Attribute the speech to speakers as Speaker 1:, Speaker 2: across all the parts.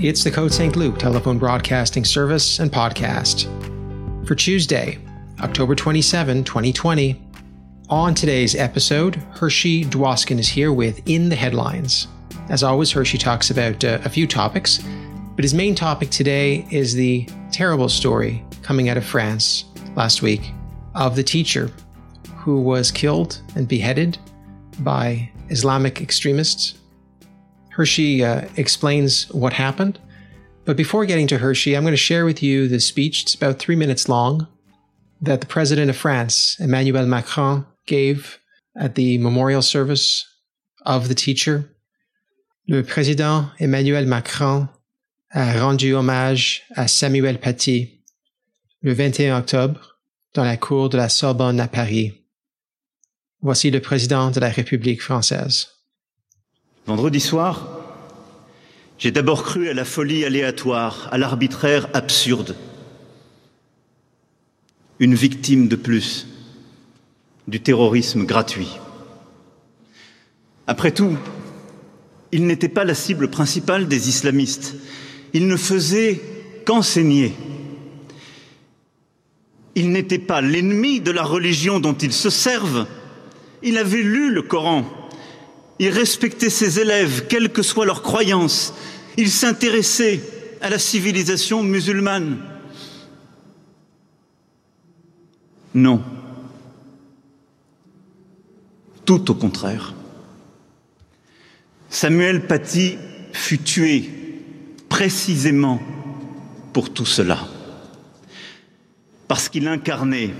Speaker 1: It's the Côte St. Luc telephone broadcasting service and podcast. For Tuesday, October 27, 2020, on today's episode, Hershey Dwoskin is here with In the Headlines. As always, Hershey talks about uh, a few topics, but his main topic today is the terrible story coming out of France last week of the teacher who was killed and beheaded by Islamic extremists. Hershey uh, explains what happened. But before getting to Hershey, I'm going to share with you the speech, it's about three minutes long, that the President of France, Emmanuel Macron, gave at the memorial service of the teacher. Le président Emmanuel Macron a rendu hommage à Samuel Paty le 21 octobre dans la cour de la Sorbonne à Paris. Voici le président de la République française.
Speaker 2: Vendredi soir, j'ai d'abord cru à la folie aléatoire, à l'arbitraire absurde. Une victime de plus du terrorisme gratuit. Après tout, il n'était pas la cible principale des islamistes. Il ne faisait qu'enseigner. Il n'était pas l'ennemi de la religion dont ils se servent. Il avait lu le Coran. Il respectait ses élèves, quelle que soit leur croyance. Il s'intéressait à la civilisation musulmane. Non. Tout au contraire. Samuel Paty fut tué précisément pour tout cela. Parce qu'il incarnait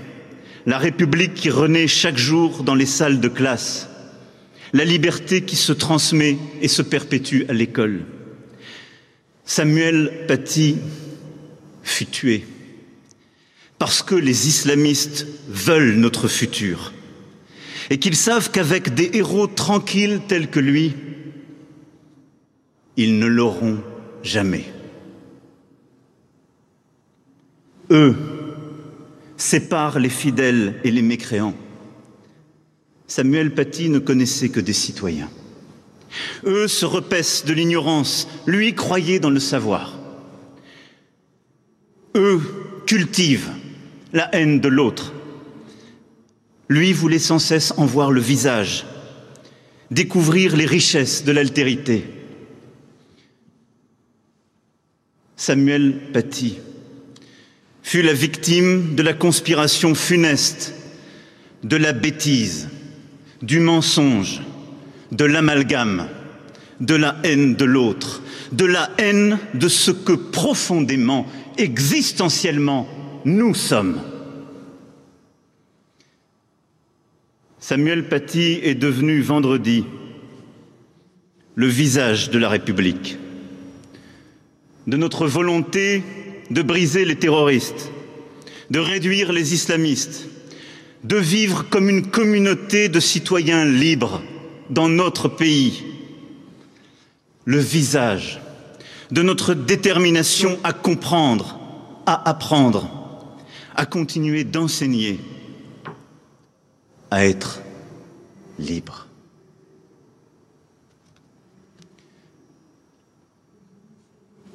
Speaker 2: la République qui renaît chaque jour dans les salles de classe, la liberté qui se transmet et se perpétue à l'école. Samuel Paty fut tué parce que les islamistes veulent notre futur et qu'ils savent qu'avec des héros tranquilles tels que lui, ils ne l'auront jamais. Eux, sépare les fidèles et les mécréants. Samuel Paty ne connaissait que des citoyens. Eux se repaissent de l'ignorance, lui croyait dans le savoir. Eux cultivent la haine de l'autre. Lui voulait sans cesse en voir le visage, découvrir les richesses de l'altérité. Samuel Paty fut la victime de la conspiration funeste, de la bêtise, du mensonge, de l'amalgame, de la haine de l'autre, de la haine de ce que profondément, existentiellement, nous sommes. Samuel Paty est devenu vendredi le visage de la République, de notre volonté de briser les terroristes, de réduire les islamistes, de vivre comme une communauté de citoyens libres dans notre pays, le visage de notre détermination à comprendre, à apprendre, à continuer d'enseigner, à être libre.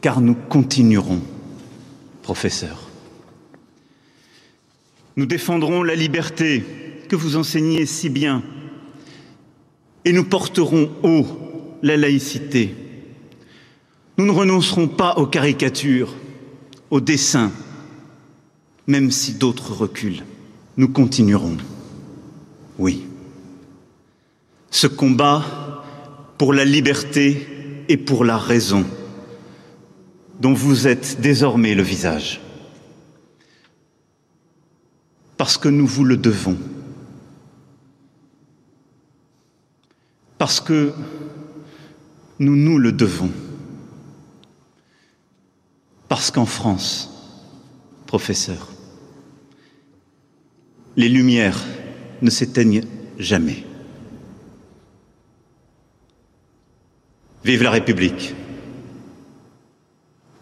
Speaker 2: Car nous continuerons professeur. Nous défendrons la liberté que vous enseignez si bien et nous porterons haut la laïcité. Nous ne renoncerons pas aux caricatures, aux dessins, même si d'autres reculent. Nous continuerons. Oui. Ce combat pour la liberté et pour la raison dont vous êtes désormais le visage. Parce que nous vous le devons. Parce que nous nous le devons. Parce qu'en France, professeur, les lumières ne s'éteignent jamais. Vive la République.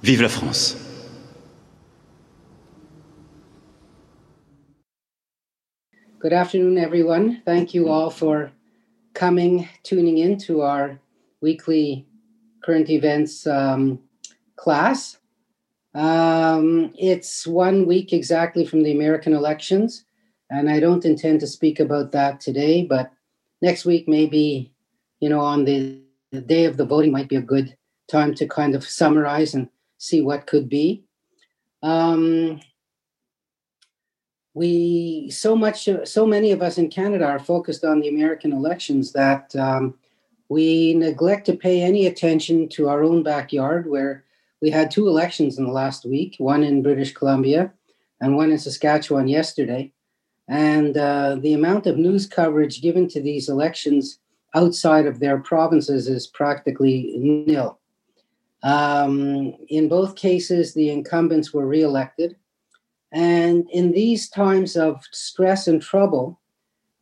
Speaker 2: Vive la France.
Speaker 3: Good afternoon, everyone. Thank you all for coming, tuning in to our weekly current events um, class. Um, it's one week exactly from the American elections, and I don't intend to speak about that today, but next week, maybe, you know, on the, the day of the voting, might be a good time to kind of summarize and see what could be. Um, we so much so many of us in canada are focused on the american elections that um, we neglect to pay any attention to our own backyard where we had two elections in the last week one in british columbia and one in saskatchewan yesterday. And uh, the amount of news coverage given to these elections outside of their provinces is practically nil. Um, in both cases the incumbents were reelected and in these times of stress and trouble,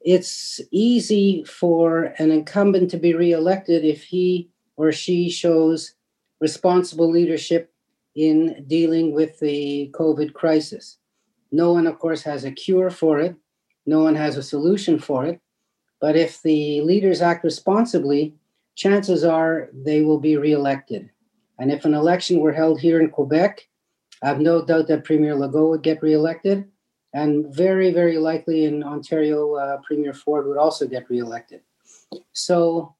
Speaker 3: it's easy for an incumbent to be reelected if he or she shows responsible leadership in dealing with the COVID crisis. No one, of course, has a cure for it, no one has a solution for it. But if the leaders act responsibly, chances are they will be reelected. And if an election were held here in Quebec, I have no doubt that Premier Legault would get reelected, and very, very likely in Ontario, uh, Premier Ford would also get reelected. So,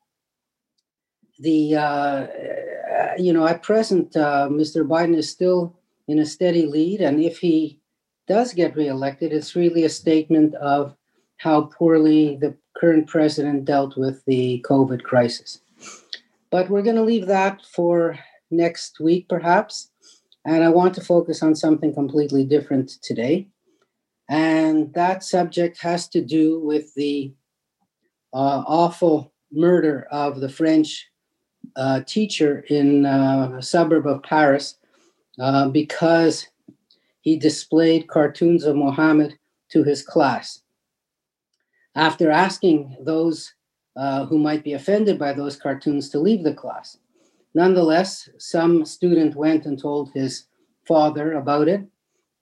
Speaker 3: the uh, uh you know at present, uh, Mr. Biden is still in a steady lead, and if he does get reelected, it's really a statement of how poorly the current president dealt with the COVID crisis. But we're going to leave that for next week, perhaps. And I want to focus on something completely different today. And that subject has to do with the uh, awful murder of the French uh, teacher in uh, a suburb of Paris uh, because he displayed cartoons of Mohammed to his class. After asking those uh, who might be offended by those cartoons to leave the class. Nonetheless, some student went and told his father about it.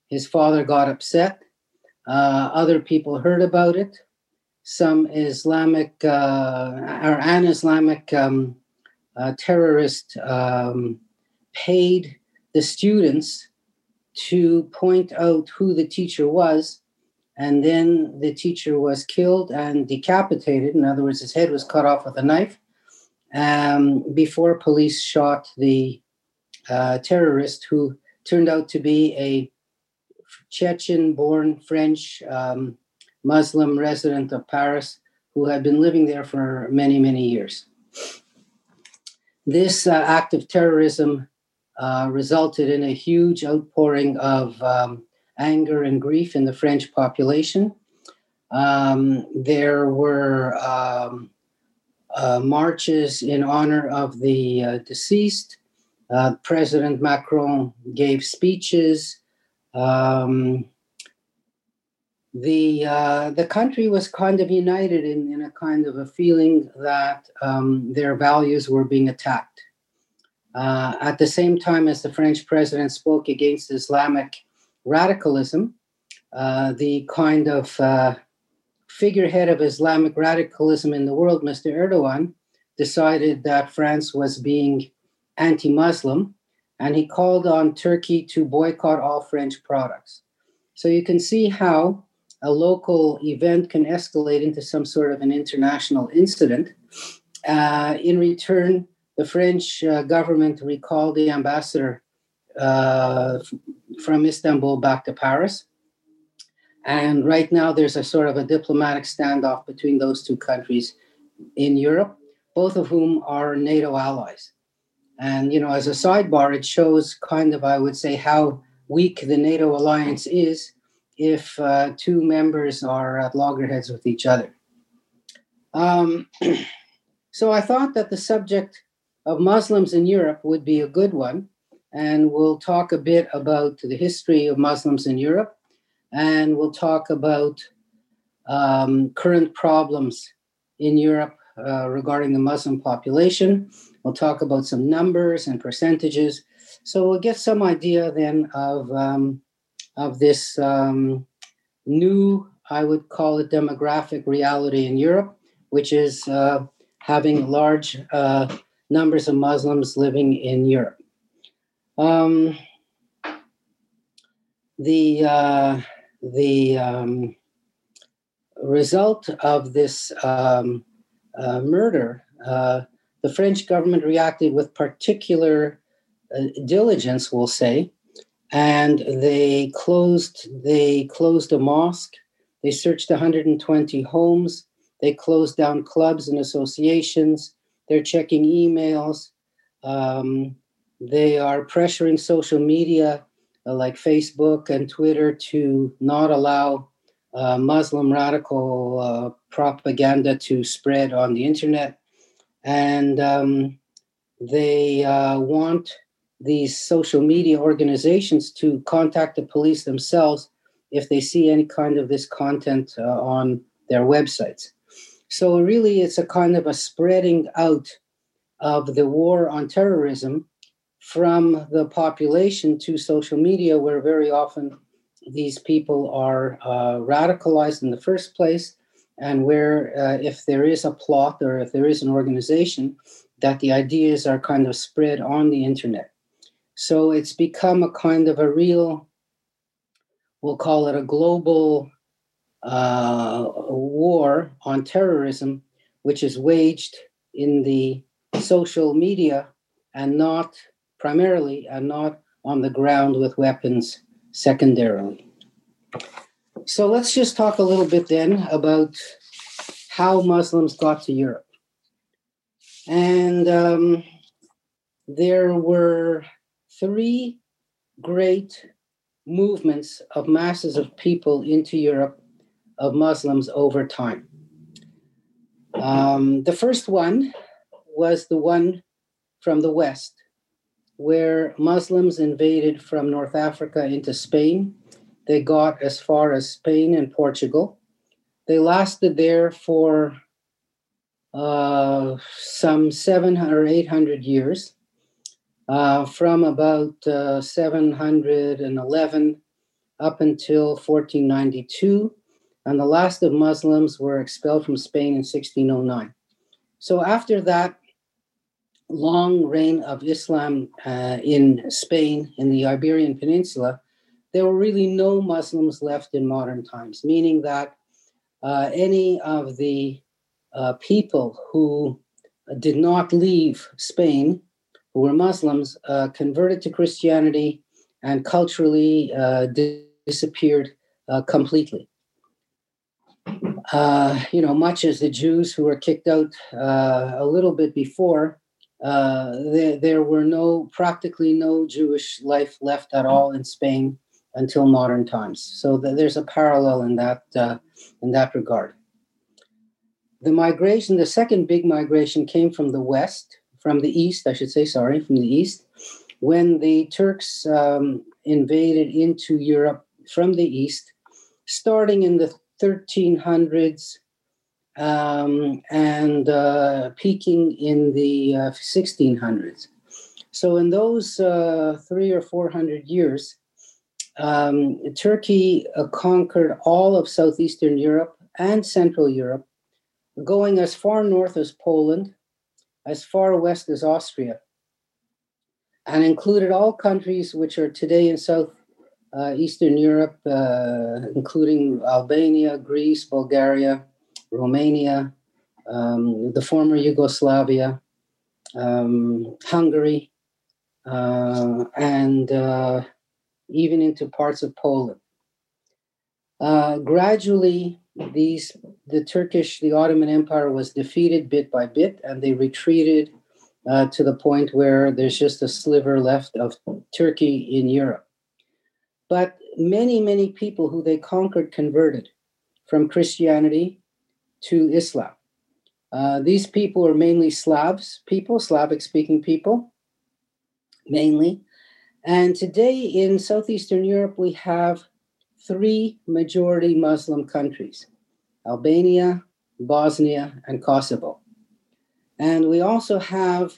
Speaker 3: His father got upset. Uh, other people heard about it. Some Islamic uh, or an Islamic um, uh, terrorist um, paid the students to point out who the teacher was, and then the teacher was killed and decapitated. In other words, his head was cut off with a knife um, before police shot the uh, terrorist who turned out to be a Chechen born French um, Muslim resident of Paris who had been living there for many, many years. This uh, act of terrorism uh, resulted in a huge outpouring of um, anger and grief in the French population. Um, there were um, uh, marches in honor of the uh, deceased. Uh, President Macron gave speeches. Um, the uh, the country was kind of united in, in a kind of a feeling that um, their values were being attacked. Uh, at the same time as the French president spoke against Islamic radicalism, the kind of figurehead of Islamic radicalism in the world, Mr. Erdogan, decided that France was being anti Muslim and he called on Turkey to boycott all French products. So you can see how a local event can escalate into some sort of an international incident. Uh, in return, the French uh, government recalled the ambassador uh, from Istanbul back to Paris. And right now, there's a sort of a diplomatic standoff between those two countries in Europe, both of whom are NATO allies. And, you know, as a sidebar, it shows kind of, I would say, how weak the NATO alliance is if uh, two members are at loggerheads with each other. Um, so I thought that the subject of Muslims in Europe would be a good one. And we'll talk a bit about the history of Muslims in Europe and we'll talk about um, current problems in Europe uh, regarding the Muslim population. We'll talk about some numbers and percentages. So we'll get some idea then of, um, of this um, new, I would call it demographic reality in Europe, which is uh, having large uh, numbers of Muslims living in Europe. Um, the uh, the um, result of this um, uh, murder, uh, the French government reacted with particular uh, diligence, we'll say, and they closed they closed a mosque. They searched 120 homes. They closed down clubs and associations. They're checking emails. Um, they are pressuring social media uh, like Facebook and Twitter to not allow uh, Muslim radical uh, propaganda to spread on the internet. And um, they uh, want these social media organizations to contact the police themselves if they see any kind of this content uh, on their websites. So, really, it's a kind of a spreading out of the war on terrorism from the population to social media, where very often these people are uh, radicalized in the first place, and where uh, if there is a plot or if there is an organization, that the ideas are kind of spread on the internet. So it's become a kind of a real, we'll call it a global uh, war on terrorism, which is waged in the social media and not primarily and not on the ground with weapons secondarily. So let's just talk a little bit then about how Muslims got to Europe. And um, there were three great movements of masses of people into Europe of Muslims over time. Um, the first one was the one from the West, where Muslims invaded from North Africa into Spain. They got as far as Spain and Portugal. They lasted there for uh, some 700 or 800 years uh, from about uh, 711 up until 1492. And the last of Muslims were expelled from Spain in 1609. So after that long reign of Islam uh, in Spain, in the Iberian Peninsula, there were really no Muslims left in modern times, meaning that uh, any of the uh, people who did not leave Spain who were Muslims uh, converted to Christianity and culturally uh, disappeared uh, completely. Uh, you know, much as the Jews who were kicked out uh, a little bit before, uh, there, there were no practically no Jewish life left at all in Spain until modern times. So th- there's a parallel in that in that regard. The migration, the second big migration, came from the west, from the east, I should say, sorry, from the east, when the Turks um, invaded into Europe from the east, starting in the 1300s um, and uh, peaking in the uh, 1600s. So, in those uh, three or four hundred years, um, Turkey uh, conquered all of southeastern Europe and Central Europe, going as far north as Poland as far west as Austria, and included all countries which are today in South uh, Eastern Europe, uh, including Albania, Greece, Bulgaria, Romania, um, the former Yugoslavia, um, Hungary, uh, and uh, even into parts of Poland. Uh, gradually, these the Turkish, the Ottoman Empire was defeated bit by bit, and they retreated uh, to the point where there's just a sliver left of Turkey in Europe. But many, many people who they conquered converted from Christianity to Islam. Uh, these people are mainly Slavs people, Slavic speaking people, mainly. And today in Southeastern Europe, we have three majority Muslim countries Albania, Bosnia, and Kosovo. And we also have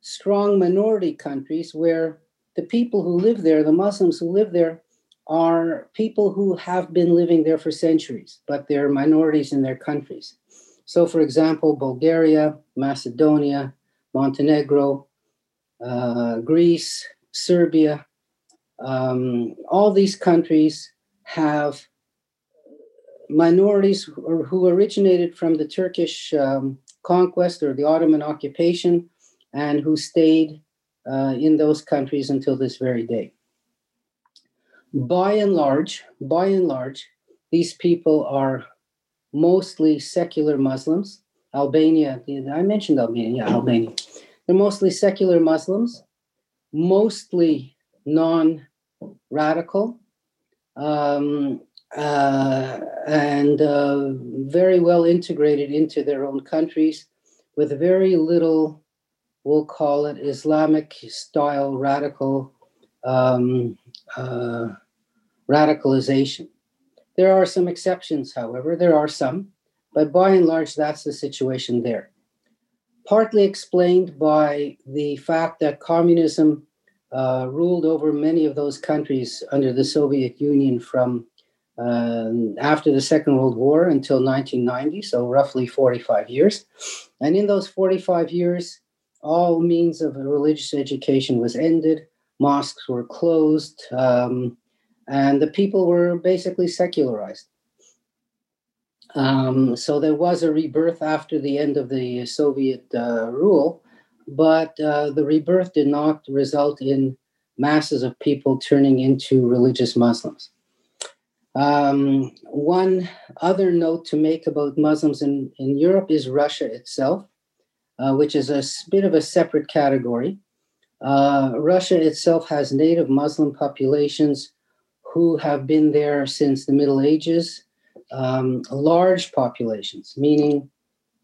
Speaker 3: strong minority countries where the people who live there, the Muslims who live there, are people who have been living there for centuries, but they're minorities in their countries. So, for example, Bulgaria, Macedonia, Montenegro, uh, Greece, Serbia. Um, all these countries have minorities who, who originated from the Turkish um, conquest or the Ottoman occupation and who stayed uh, in those countries until this very day. By and large, by and large, these people are mostly secular Muslims. Albania, I mentioned Albania, yeah, Albania. They're mostly secular Muslims, mostly non radical, um, uh, and uh, very well integrated into their own countries with very little, we'll call it Islamic style radical um, uh, radicalization. There are some exceptions, however, there are some, but by and large, that's the situation there. Partly explained by the fact that communism uh, ruled over many of those countries under the Soviet Union from uh, after the Second World War until 1990, so roughly 45 years. And in those 45 years, all means of religious education was ended, mosques were closed, um, and the people were basically secularized. Um, so there was a rebirth after the end of the Soviet uh, rule, but uh, the rebirth did not result in masses of people turning into religious Muslims. Um, one other note to make about Muslims in, in Europe is Russia itself, uh, which is a bit of a separate category. Uh, Russia itself has native Muslim populations who have been there since the Middle Ages, um, large populations, meaning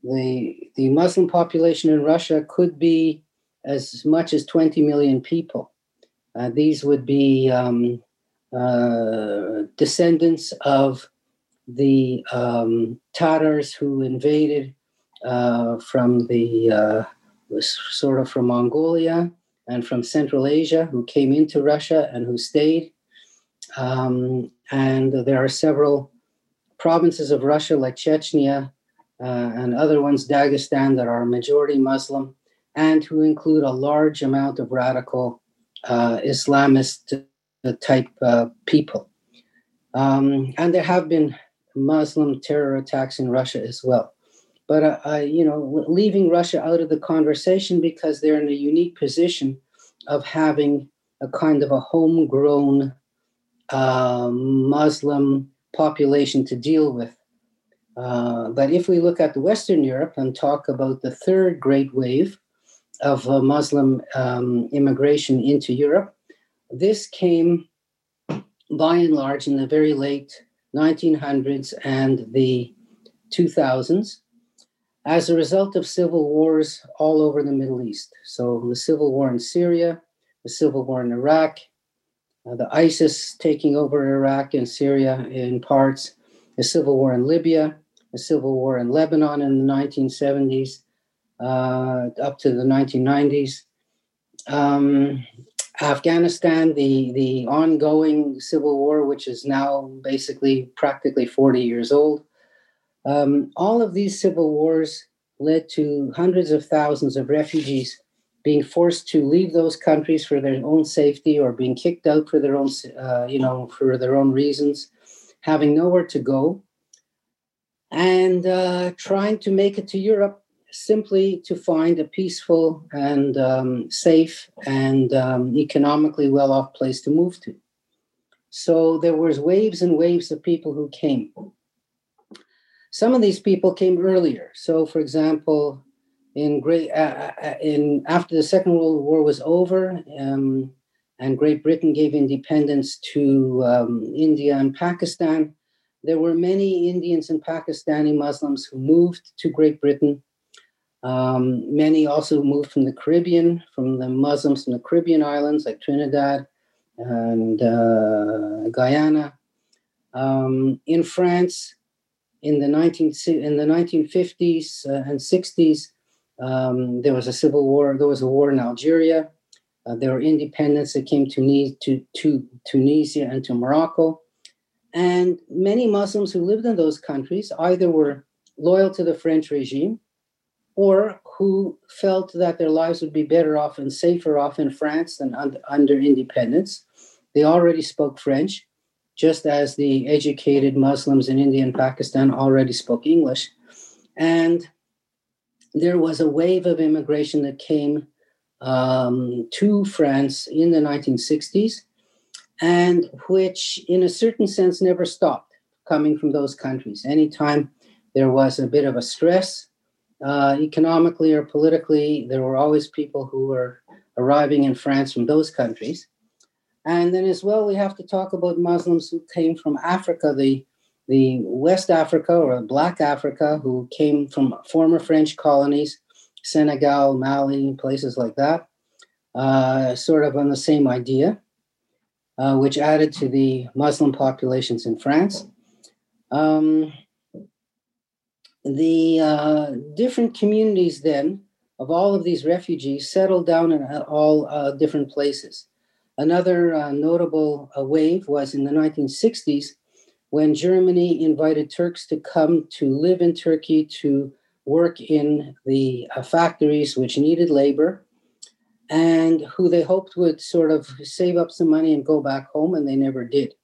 Speaker 3: the, the Muslim population in Russia could be as much as 20 million people. Uh, these would be um, uh, descendants of the um, Tatars who invaded uh, from the uh, sort of from Mongolia and from Central Asia, who came into Russia and who stayed. Um, and there are several provinces of Russia, like Chechnya uh, and other ones, Dagestan, that are majority Muslim and who include a large amount of radical uh, Islamist type uh, people. Um, and there have been Muslim terror attacks in Russia as well. But you know, leaving Russia out of the conversation because they're in a unique position of having a kind of a homegrown uh, Muslim population to deal with. Uh, but if we look at Western Europe and talk about the third great wave of uh, Muslim um, immigration into Europe, this came by and large in the very late 1900s and the 2000s as a result of civil wars all over the Middle East. So, the civil war in Syria, the civil war in Iraq, uh, the ISIS taking over Iraq and Syria in parts, the civil war in Libya, the civil war in Lebanon in the 1970s uh, up to the 1990s. Um, Afghanistan, the, the ongoing civil war, which is now basically practically 40 years old. Um, all of these civil wars led to hundreds of thousands of refugees being forced to leave those countries for their own safety or being kicked out for their own, uh, you know, for their own reasons, having nowhere to go, and uh, trying to make it to Europe simply to find a peaceful and um, safe and um, economically well-off place to move to. So there was waves and waves of people who came. Some of these people came earlier. So, for example, in great uh, uh, in after the Second World War was over, um, and Great Britain gave independence to um, India and Pakistan, there were many Indians and Pakistani Muslims who moved to Great Britain um, many also moved from the Caribbean, from the Muslims from the Caribbean islands like Trinidad and uh, Guyana. Um, in France, in the 19 in the 1950s uh, and 60s, um, there was a civil war. There was a war in Algeria. Uh, there were independence that came to, to, to Tunisia and to Morocco. And many Muslims who lived in those countries either were loyal to the French regime or who felt that their lives would be better off and safer off in France than un- under independence. They already spoke French, just as the educated Muslims in India and Pakistan already spoke English. And there was a wave of immigration that came um, to France in the 1960s, and which, in a certain sense, never stopped coming from those countries. Anytime there was a bit of a stress, uh, economically or politically, there were always people who were arriving in France from those countries. And then, as well, we have to talk about Muslims who came from Africa, the the West Africa or Black Africa, who came from former French colonies, Senegal, Mali, places like that, uh, sort of on the same idea, uh, which added to the Muslim populations in France. Um, the uh, different communities then of all of these refugees settled down in all uh, different places. Another uh, notable uh, wave was in the 1960s when Germany invited Turks to come to live in Turkey to work in the uh, factories which needed labor and who they hoped would sort of save up some money and go back home, and they never did.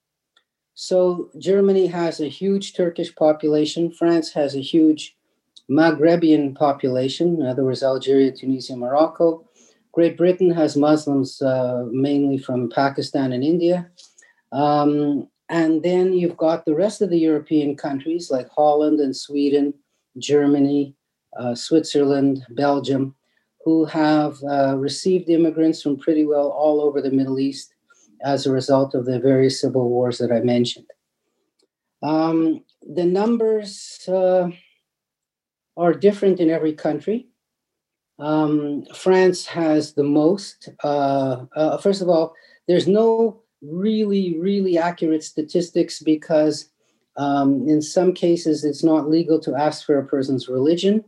Speaker 3: So, Germany has a huge Turkish population, France has a huge Maghrebian population, in other words, Algeria, Tunisia, Morocco. Great Britain has Muslims uh, mainly from Pakistan and India. Um, and then you've got the rest of the European countries like Holland and Sweden, Germany, uh, Switzerland, Belgium, who have uh, received immigrants from pretty well all over the Middle East as a result of the various civil wars that I mentioned. Um, the numbers uh, are different in every country. Um, France has the most. Uh, uh, first of all, there's no really, really accurate statistics because um, in some cases it's not legal to ask for a person's religion.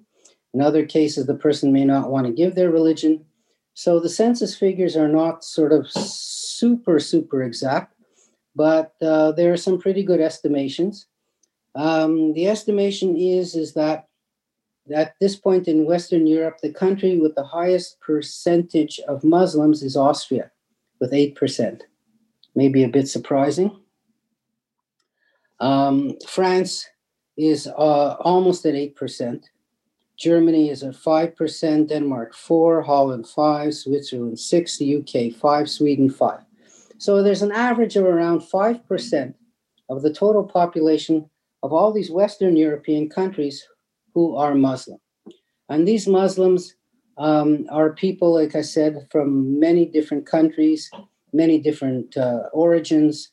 Speaker 3: In other cases, the person may not want to give their religion. So the census figures are not sort of super, super exact, but uh, there are some pretty good estimations. Um, the estimation is, is that at this point in Western Europe, the country with the highest percentage of Muslims is Austria, with 8% maybe a bit surprising. Um, France is uh, almost at 8%. Germany is at 5%, Denmark 4, Holland 5, Switzerland 6, the UK 5, Sweden 5. So there's an average of around 5% of the total population of all these Western European countries who are Muslim. And these Muslims um, are people, like I said, from many different countries, many different uh, origins,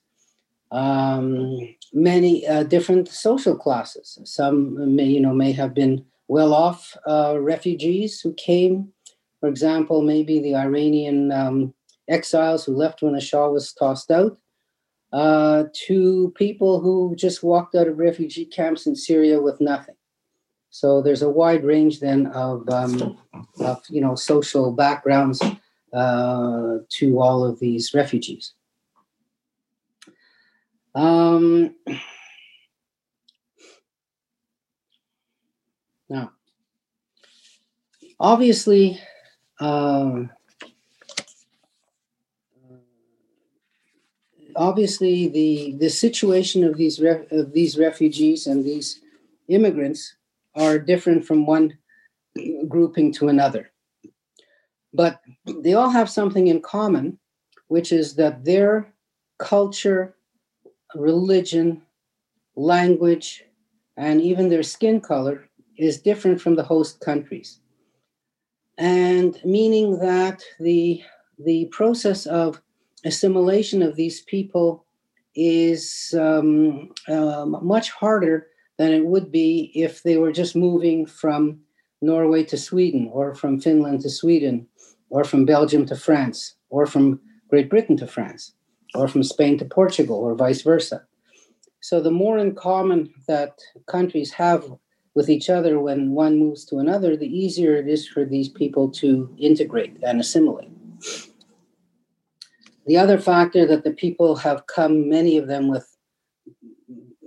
Speaker 3: um, many uh, different social classes. Some may, you know, may have been well-off uh, refugees who came. For example, maybe the Iranian um, exiles who left when the Shah was tossed out, uh, to people who just walked out of refugee camps in Syria with nothing. So there's a wide range then of, um, of you know social backgrounds uh, to all of these refugees. Um, now, obviously, um, obviously the the situation of these ref, of these refugees and these immigrants are different from one grouping to another. But they all have something in common, which is that their culture, religion, language, and even their skin color is different from the host countries. And meaning that the, the process of assimilation of these people is um, uh, much harder than it would be if they were just moving from Norway to Sweden or from Finland to Sweden or from Belgium to France, or from Great Britain to France, or from Spain to Portugal, or vice versa. So the more in common that countries have with each other when one moves to another, the easier it is for these people to integrate and assimilate. The other factor that the people have come, many of them with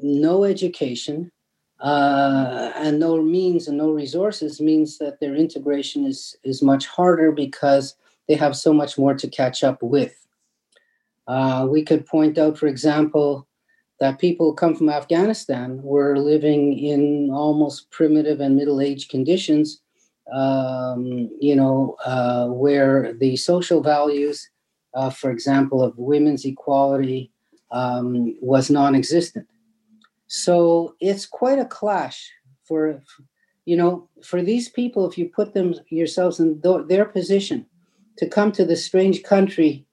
Speaker 3: no education, uh, and no means and no resources means that their integration is is much harder because they have so much more to catch up with. Uh, we could point out, for example, that people who come from Afghanistan were living in almost primitive and middle aged conditions, um, you know, uh, where the social values, uh, for example, of women's equality um, was non existent. So it's quite a clash for, you know, for these people, if you put them yourselves in th- their position to come to this strange country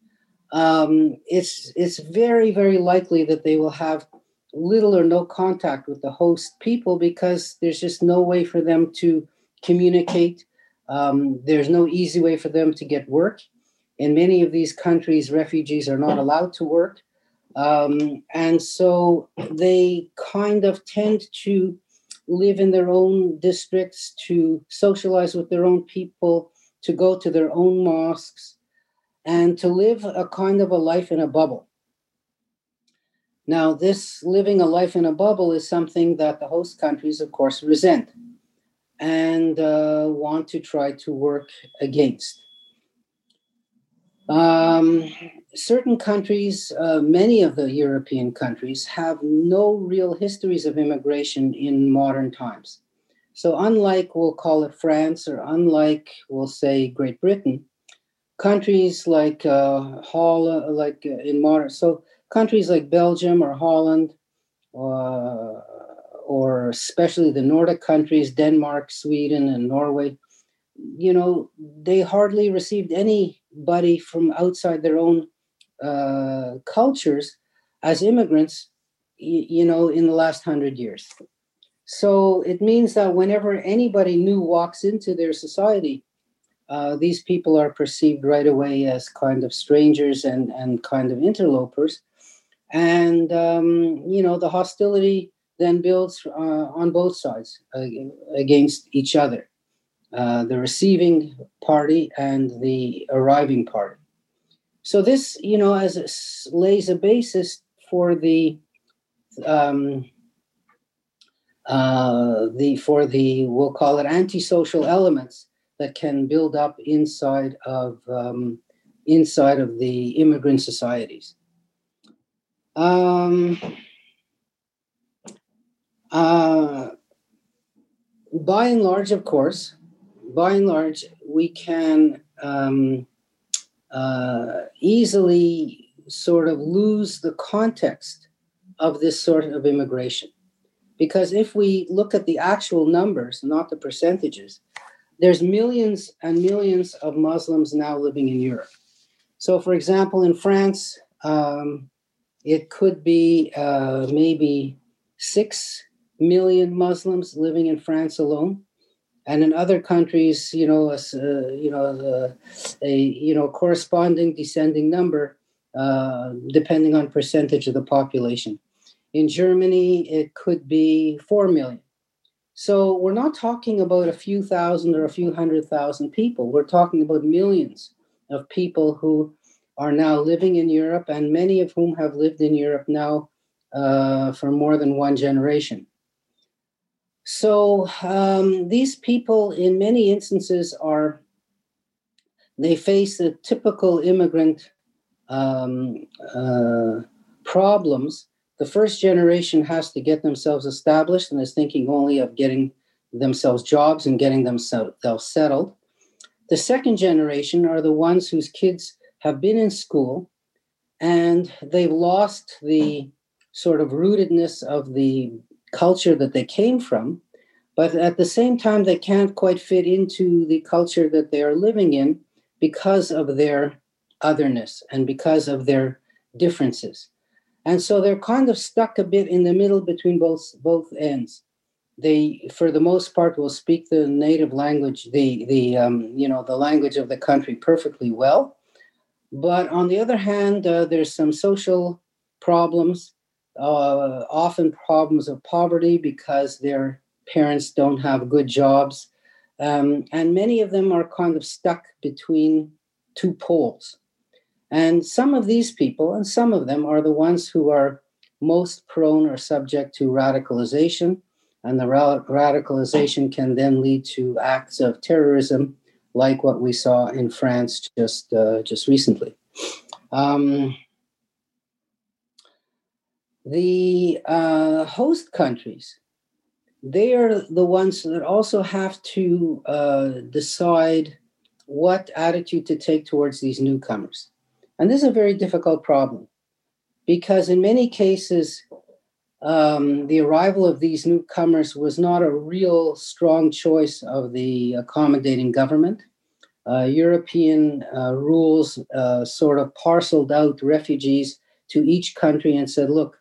Speaker 3: um, it's it's very very likely that they will have little or no contact with the host people because there's just no way for them to communicate. Um, there's no easy way for them to get work. In many of these countries, refugees are not allowed to work. Um, and so they kind of tend to live in their own districts, to socialize with their own people, to go to their own mosques, and to live a kind of a life in a bubble. Now, this living a life in a bubble is something that the host countries, of course, resent and uh, want to try to work against. Um, certain countries, uh, many of the European countries, have no real histories of immigration in modern times. So, unlike we'll call it France or unlike we'll say Great Britain, countries like uh, Holland, like uh, in modern, so countries like Belgium or Holland, uh, or especially the Nordic countries, Denmark, Sweden, and Norway, you know, they hardly received anybody from outside their own uh, cultures as immigrants, y- you know, in the last hundred years. So it means that whenever anybody new walks into their society, uh, these people are perceived right away as kind of strangers and, and kind of interlopers. And, um, you know, the hostility then builds uh, on both sides uh, against each other uh, the receiving party and the arriving party. So, this, you know, as a, lays a basis for the um, uh, the for the we'll call it antisocial elements that can build up inside of um, inside of the immigrant societies. Um, uh, by and large, of course, by and large, we can um, uh, easily sort of lose the context of this sort of immigration. Because if we look at the actual numbers, not the percentages, there's millions and millions of Muslims now living in Europe. So, for example, in France, um, it could be uh, maybe six million Muslims living in France alone, and in other countries, you know, a, uh, you know, a you know corresponding descending number, uh, depending on percentage of the population. In Germany, it could be four million. So we're not talking about a few thousand or a few hundred thousand people. We're talking about millions of people who are now living in Europe, and many of whom have lived in Europe now uh, for more than one generation. So um, these people, in many instances, are they face the typical immigrant um, uh, problems the first generation has to get themselves established and is thinking only of getting themselves jobs and getting themselves settled. The second generation are the ones whose kids have been in school and they've lost the sort of rootedness of the culture that they came from. But at the same time, they can't quite fit into the culture that they are living in because of their otherness and because of their differences and so they're kind of stuck a bit in the middle between both both ends they for the most part will speak the native language the the um, you know the language of the country perfectly well but on the other hand uh, there's some social problems uh, often problems of poverty because their parents don't have good jobs. Um, and many of them are kind of stuck between two poles. And some of these people, and some of them, are the ones who are most prone or subject to radicalization. And the ra- radicalization can then lead to acts of terrorism, like what we saw in France just uh, just recently. Um, the uh, host countries, they are the ones that also have to uh, decide what attitude to take towards these newcomers. And this is a very difficult problem because, in many cases, um, the arrival of these newcomers was not a real strong choice of the accommodating government. Uh, European uh, rules uh, sort of parceled out refugees to each country and said, look,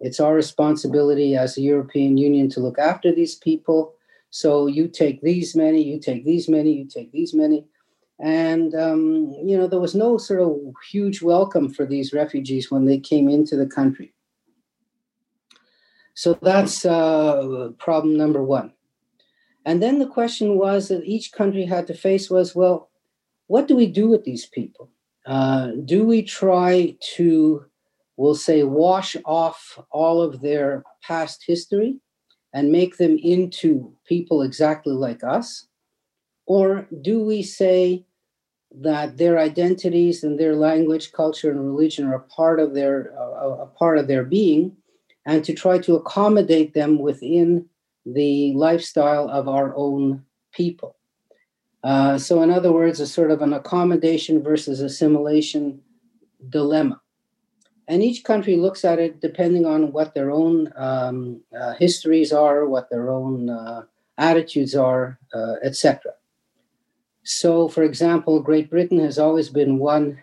Speaker 3: it's our responsibility as a European Union to look after these people. So you take these many, you take these many, you take these many. And, um, you know, there was no sort of huge welcome for these refugees when they came into the country. So that's uh, problem number one. And then the question was that each country had to face was, well, what do we do with these people? Uh, do we try to, we'll say, wash off all of their past history and make them into people exactly like us? Or do we say that their identities and their language, culture, and religion are a part of their uh, a part of their being, and to try to accommodate them within the lifestyle of our own people. Uh, so, in other words, a sort of an accommodation versus assimilation dilemma. And each country looks at it depending on what their own um, uh, histories are, what their own uh, attitudes are, uh, etc. So, for example, Great Britain has always been one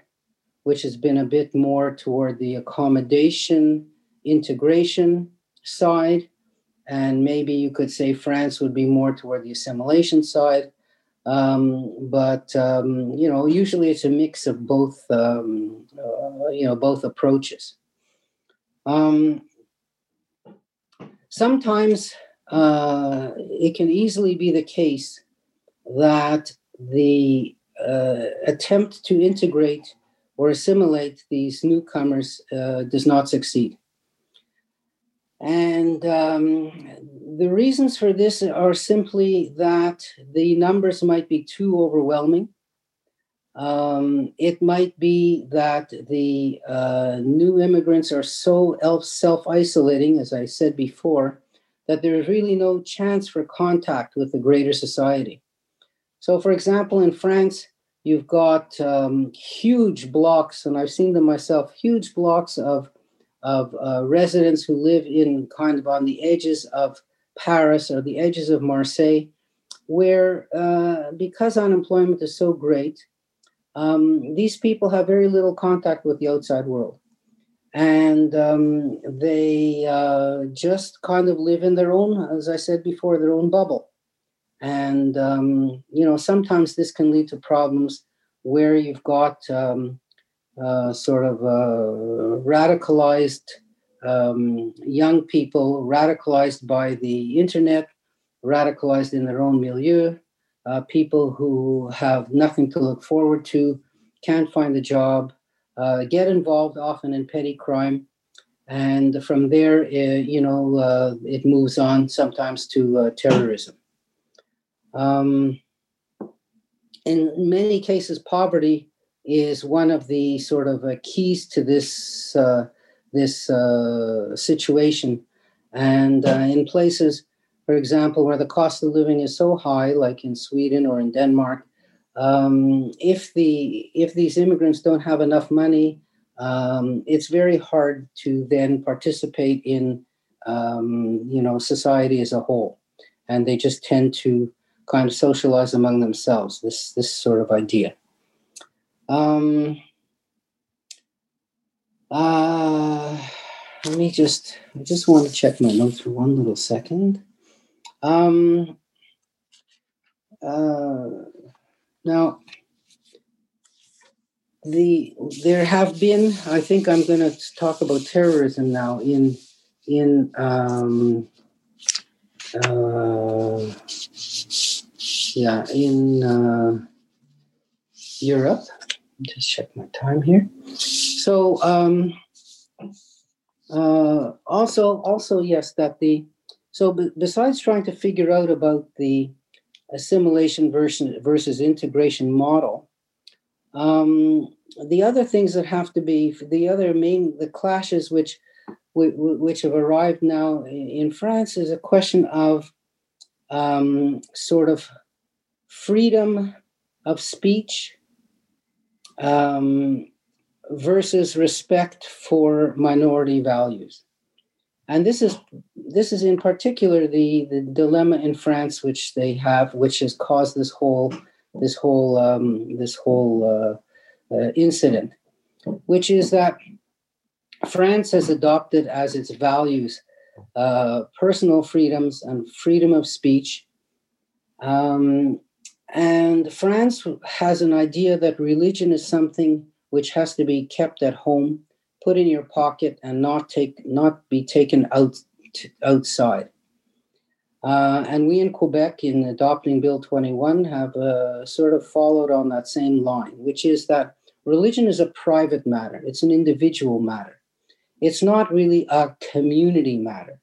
Speaker 3: which has been a bit more toward the accommodation integration side, and maybe you could say France would be more toward the assimilation side. Um, but um, you know, usually it's a mix of both. Um, uh, you know, both approaches. Um, sometimes uh, it can easily be the case that the uh, attempt to integrate or assimilate these newcomers uh, does not succeed. And um, the reasons for this are simply that the numbers might be too overwhelming. Um, it might be that the uh, new immigrants are so self isolating, as I said before, that there is really no chance for contact with the greater society. So, for example, in France, you've got um, huge blocks, and I've seen them myself, huge blocks of of uh, residents who live in kind of on the edges of Paris or the edges of Marseille, where uh, because unemployment is so great, um, these people have very little contact with the outside world. And um, they uh, just kind of live in their own, as I said before, their own bubble. And, um, you know, sometimes this can lead to problems where you've got um, uh, sort of uh, radicalized um, young people, radicalized by the internet, radicalized in their own milieu, uh, people who have nothing to look forward to, can't find a job, uh, get involved often in petty crime. And from there, uh, you know, it moves on sometimes to terrorism. Um, in many cases, poverty is one of the sort of uh, keys to this uh, this uh, situation. And uh, in places, for example, where the cost of living is so high, like in Sweden or in Denmark, um, if the if these immigrants don't have enough money, um, it's very hard to then participate in um, you know society as a whole, and they just tend to kind of socialize among themselves. This this sort of idea. Um, uh, let me just, I just want to check my notes for one little second. Um, uh, now, the there have been. I think I'm going to talk about terrorism now in in um, uh, yeah in uh, Europe just check my time here. So um, uh, also, also yes, that the So, b- besides trying to figure out about the assimilation versus, versus integration model, um, the other things that have to be the other main the clashes which which have arrived now in France is a question of um, sort of freedom of speech um, versus respect for minority values. And this is this is in particular the, the dilemma in France, which they have, which has caused this whole this whole um, this whole uh, uh, incident, which is that France has adopted as its values uh, personal freedoms and freedom of speech. Um, and France has an idea that religion is something which has to be kept at home, put in your pocket, and not take not be taken out outside. Uh, and we in Quebec, in adopting Bill 21, have uh, sort of followed on that same line, which is that religion is a private matter, it's an individual matter. It's not really a community matter.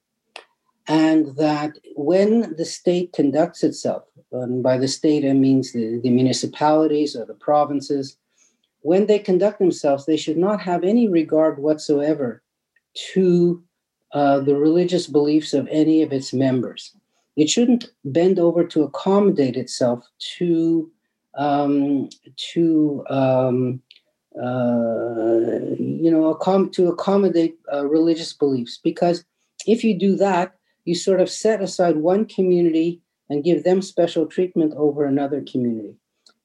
Speaker 3: And that when the state conducts itself, and by the state I means the, the municipalities or the provinces, when they conduct themselves, they should not have any regard whatsoever to uh, the religious beliefs of any of its members. It shouldn't bend over to accommodate itself to um, to um, uh, you know accom- to accommodate uh, religious beliefs because if you do that, you sort of set aside one community and give them special treatment over another community.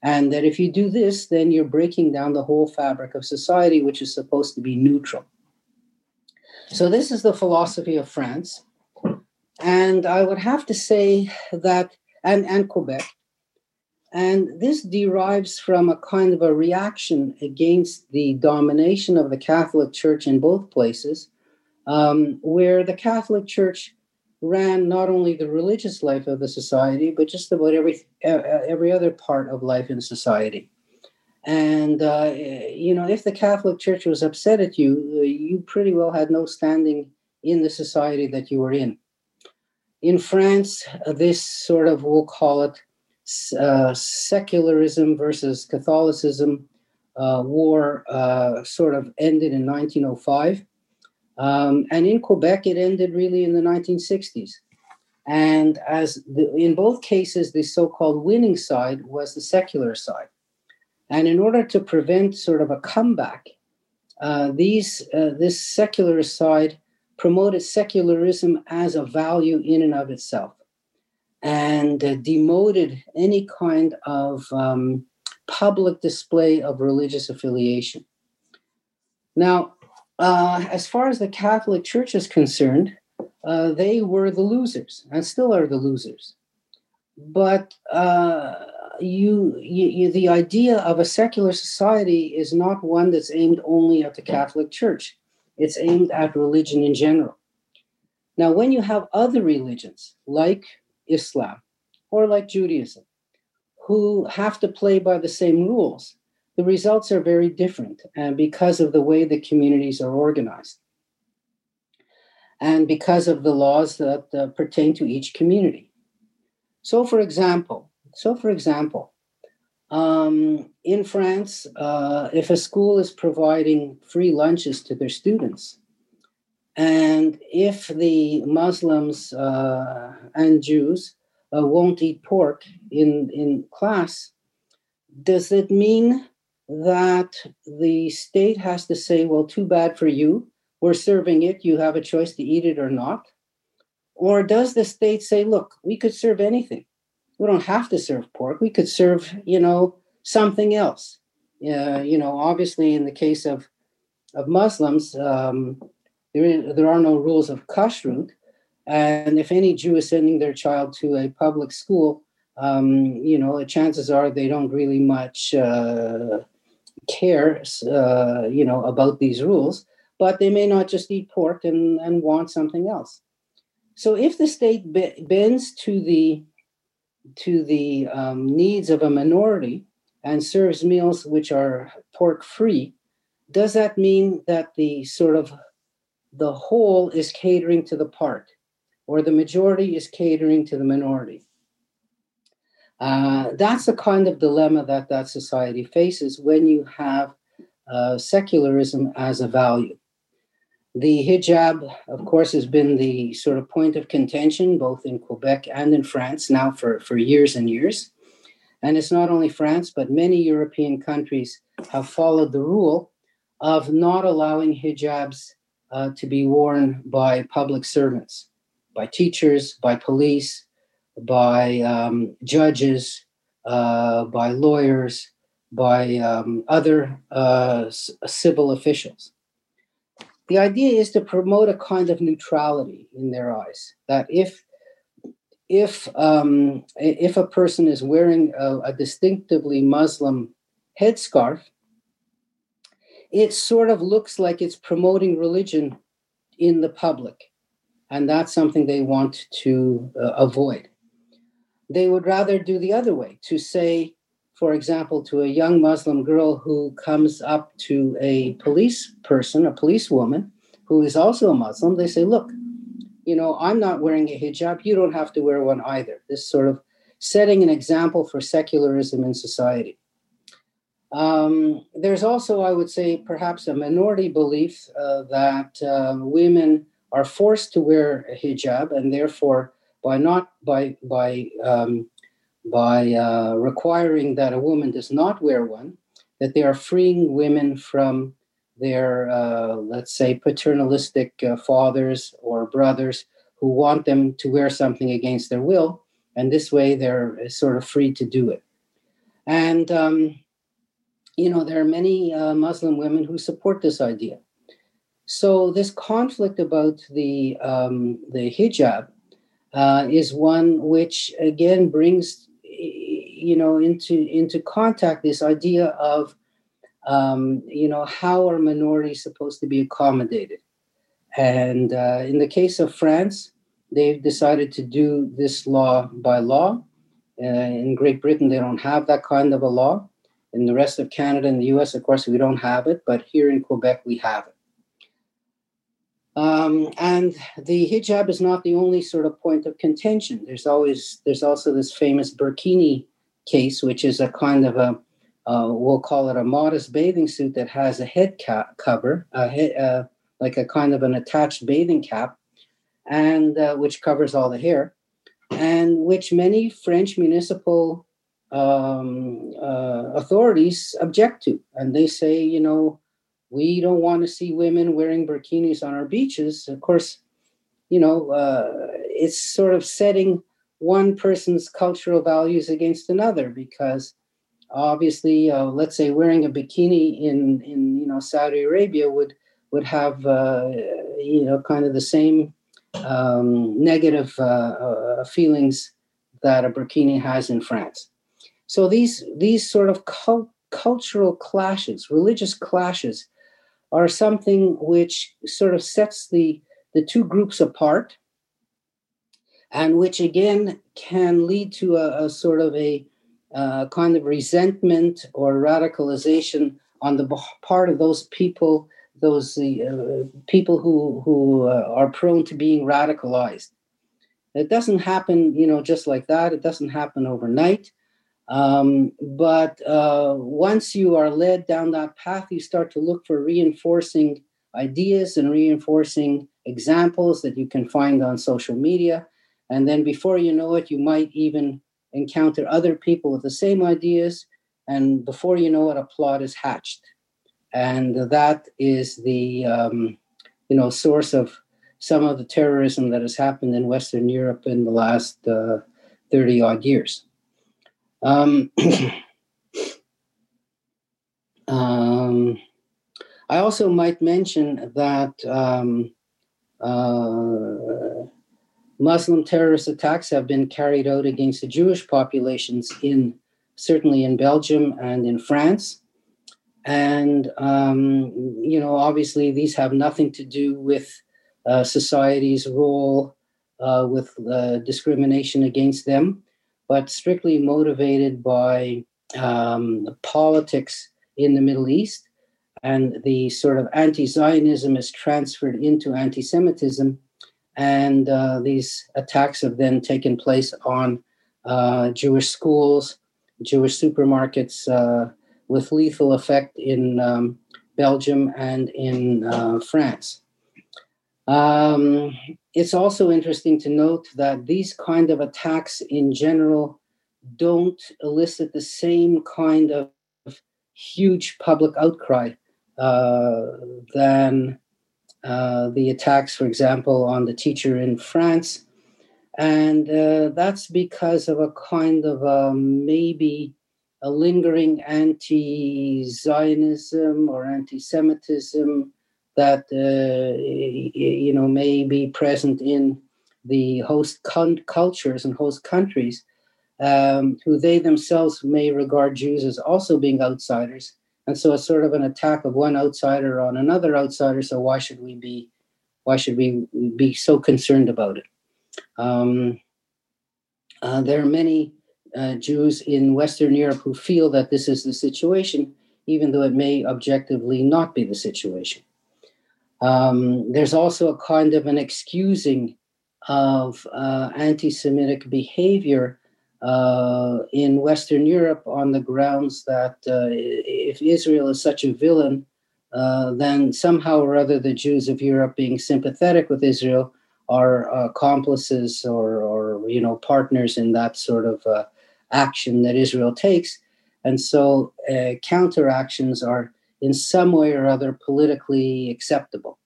Speaker 3: And that if you do this, then you're breaking down the whole fabric of society, which is supposed to be neutral. So, this is the philosophy of France. And I would have to say that, and, and Quebec, and this derives from a kind of a reaction against the domination of the Catholic Church in both places, um, where the Catholic Church ran not only the religious life of the society, but just about every every other part of life in society. And uh, you know, if the Catholic Church was upset at you, you pretty well had no standing in the society that you were in. In France, this sort of, we'll call it uh, secularism versus Catholicism uh, war, uh, sort of ended in 1905. Um, and in Quebec, it ended really in the 1960s. And as the, in both cases, the so called winning side was the secular side. And in order to prevent sort of a comeback, uh, these uh, this secular side promoted secularism as a value in and of itself and uh, demoted any kind of um, public display of religious affiliation. Now, uh, as far as the Catholic Church is concerned, uh, they were the losers and still are the losers. But uh, you, you, you, the idea of a secular society is not one that's aimed only at the Catholic Church it's aimed at religion in general. Now, when you have other religions like Islam or like Judaism who have to play by the same rules, the results are very different and because of the way the communities are organized and because of the laws that uh, pertain to each community. So, for example, so for example, um, in France, uh, if a school is providing free lunches to their students, and if the Muslims uh, and Jews uh, won't eat pork in, in class, does it mean that the state has to say, well, too bad for you, we're serving it, you have a choice to eat it or not? Or does the state say, look, we could serve anything? we don't have to serve pork. We could serve, you know, something else. Uh, you know, obviously, in the case of of Muslims, um, there there are no rules of kashrut, and if any Jew is sending their child to a public school, um, you know, chances are they don't really much uh, care, uh, you know, about these rules. But they may not just eat pork and, and want something else. So if the state bends to the to the um, needs of a minority and serves meals which are pork free, does that mean that the sort of the whole is catering to the part? or the majority is catering to the minority. Uh, that's the kind of dilemma that that society faces when you have uh, secularism as a value. The hijab, of course, has been the sort of point of contention both in Quebec and in France now for, for years and years. And it's not only France, but many European countries have followed the rule of not allowing hijabs uh, to be worn by public servants, by teachers, by police, by um, judges, uh, by lawyers, by um, other uh, civil officials. The idea is to promote a kind of neutrality in their eyes. That if if um, if a person is wearing a, a distinctively Muslim headscarf, it sort of looks like it's promoting religion in the public, and that's something they want to uh, avoid. They would rather do the other way to say, for example, to a young Muslim girl who comes up to a police person, a police woman who is also a Muslim, they say, Look, you know, I'm not wearing a hijab. You don't have to wear one either. This sort of setting an example for secularism in society. Um, there's also, I would say, perhaps a minority belief uh, that uh, women are forced to wear a hijab, and therefore, by not by by um, by uh, requiring that a woman does not wear one, that they are freeing women from their, uh, let's say, paternalistic uh, fathers or brothers who want them to wear something against their will. And this way they're uh, sort of free to do it. And, um, you know, there are many uh, Muslim women who support this idea. So this conflict about the, um, the hijab uh, is one which, again, brings you know into into contact this idea of um, you know, how are minorities supposed to be accommodated? And uh, in the case of France, they've decided to do this law by law. Uh, in Great Britain, they don't have that kind of a law. In the rest of Canada and the US, of course, we don't have it, but here in Quebec, we have it. Um, and the hijab is not the only sort of point of contention. There's always there's also this famous burkini case, which is a kind of a uh, we'll call it a modest bathing suit that has a head cap cover, a head, uh, like a kind of an attached bathing cap, and uh, which covers all the hair, and which many French municipal um, uh, authorities object to, and they say, you know, we don't want to see women wearing bikinis on our beaches. Of course, you know, uh, it's sort of setting one person's cultural values against another because obviously, uh, let's say wearing a bikini in in you know Saudi Arabia would would have uh, you know kind of the same um, negative uh, uh feelings that a bikini has in France. So these these sort of cult, cultural clashes, religious clashes, are something which sort of sets the the two groups apart, and which again can lead to a, a sort of a uh, kind of resentment or radicalization on the part of those people, those uh, people who who uh, are prone to being radicalized. It doesn't happen, you know, just like that. It doesn't happen overnight. Um, but uh, once you are led down that path, you start to look for reinforcing ideas and reinforcing examples that you can find on social media. And then before you know it, you might even encounter other people with the same ideas, and before you know it, a plot is hatched, and that is the um, you know source of some of the terrorism that has happened in Western Europe in the last uh, thirty odd years. Um, um, I also might mention that um, uh, Muslim terrorist attacks have been carried out against the Jewish populations in certainly in Belgium and in France. And, um, you know, obviously these have nothing to do with uh, society's role uh, with uh, discrimination against them, but strictly motivated by um, politics in the Middle East. And the sort of anti Zionism is transferred into anti Semitism And uh, these attacks have then taken place on uh, Jewish schools, Jewish supermarkets, uh, with lethal effect in um, Belgium and in uh, France. Um, it's also interesting to note that these kind of attacks in general don't elicit the same kind of huge public outcry uh, than uh, the attacks, for example, on the teacher in France. And uh, that's because of a kind of um, maybe a lingering anti Zionism or anti Semitism that uh, you know may be present in the host con- cultures and host countries, um, who they themselves may regard Jews as also being outsiders, and so it's sort of an attack of one outsider on another outsider. So why should we be, why should we be so concerned about it? Um, uh, there are many uh, Jews in Western Europe who feel that this is the situation, even though it may objectively not be the situation. Um, there's also a kind of an excusing of uh, anti Semitic behavior uh, in Western Europe on the grounds that uh, if Israel is such a villain, uh, then somehow or other the Jews of Europe, being sympathetic with Israel, are accomplices or, or you know partners in that sort of uh, action that Israel takes, and so uh, counteractions are in some way or other politically acceptable.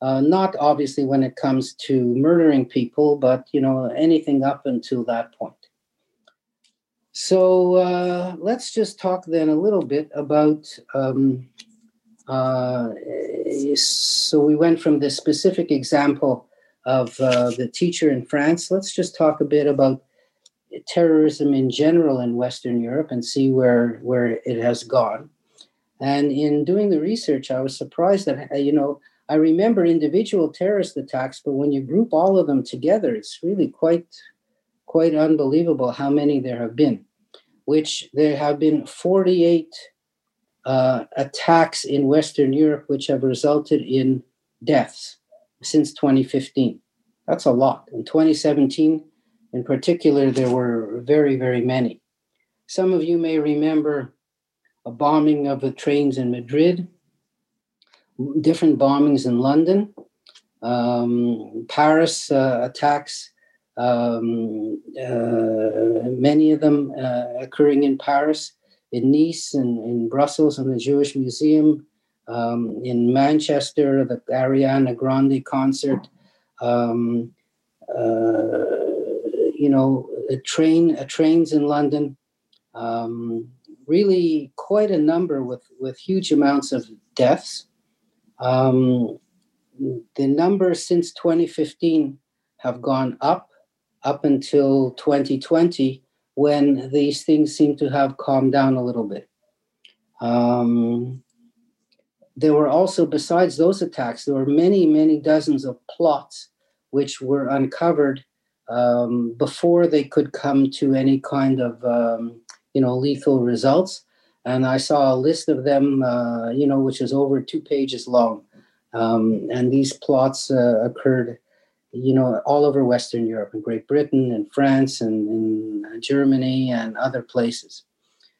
Speaker 3: Uh, not obviously when it comes to murdering people, but you know anything up until that point. So uh, let's just talk then a little bit about. Um, uh, so we went from the specific example of uh, the teacher in France. Let's just talk a bit about terrorism in general in Western Europe and see where where it has gone. And in doing the research, I was surprised that, uh, you know, I remember individual terrorist attacks, but when you group all of them together, it's really quite, quite unbelievable how many there have been. Which there have been 48 uh, attacks in Western Europe, which have resulted in deaths since 2015. That's a lot. In 2017, in particular, there were very, very many. Some of you may remember a bombing of the trains in Madrid, different bombings in London, um, Paris uh, attacks, um, uh, many of them uh, occurring in Paris, in Nice, and in Brussels, in the Jewish Museum, um, in Manchester, the Ariana Grande concert. Um, uh, you know, a train, a trains in London. Really quite a number with, with huge amounts of deaths. Um, the numbers since 2015 have gone up, up until 2020, when these things seem to have calmed down a little bit. Um, there were also, besides those attacks, there were many, many dozens of plots which were uncovered um, before they could come to any kind of um, you know lethal results. And i saw a list of them uh, you know which is over two pages long. Um, and these plots uh, occurred you know all over western europe in great britain and france and in germany and other places.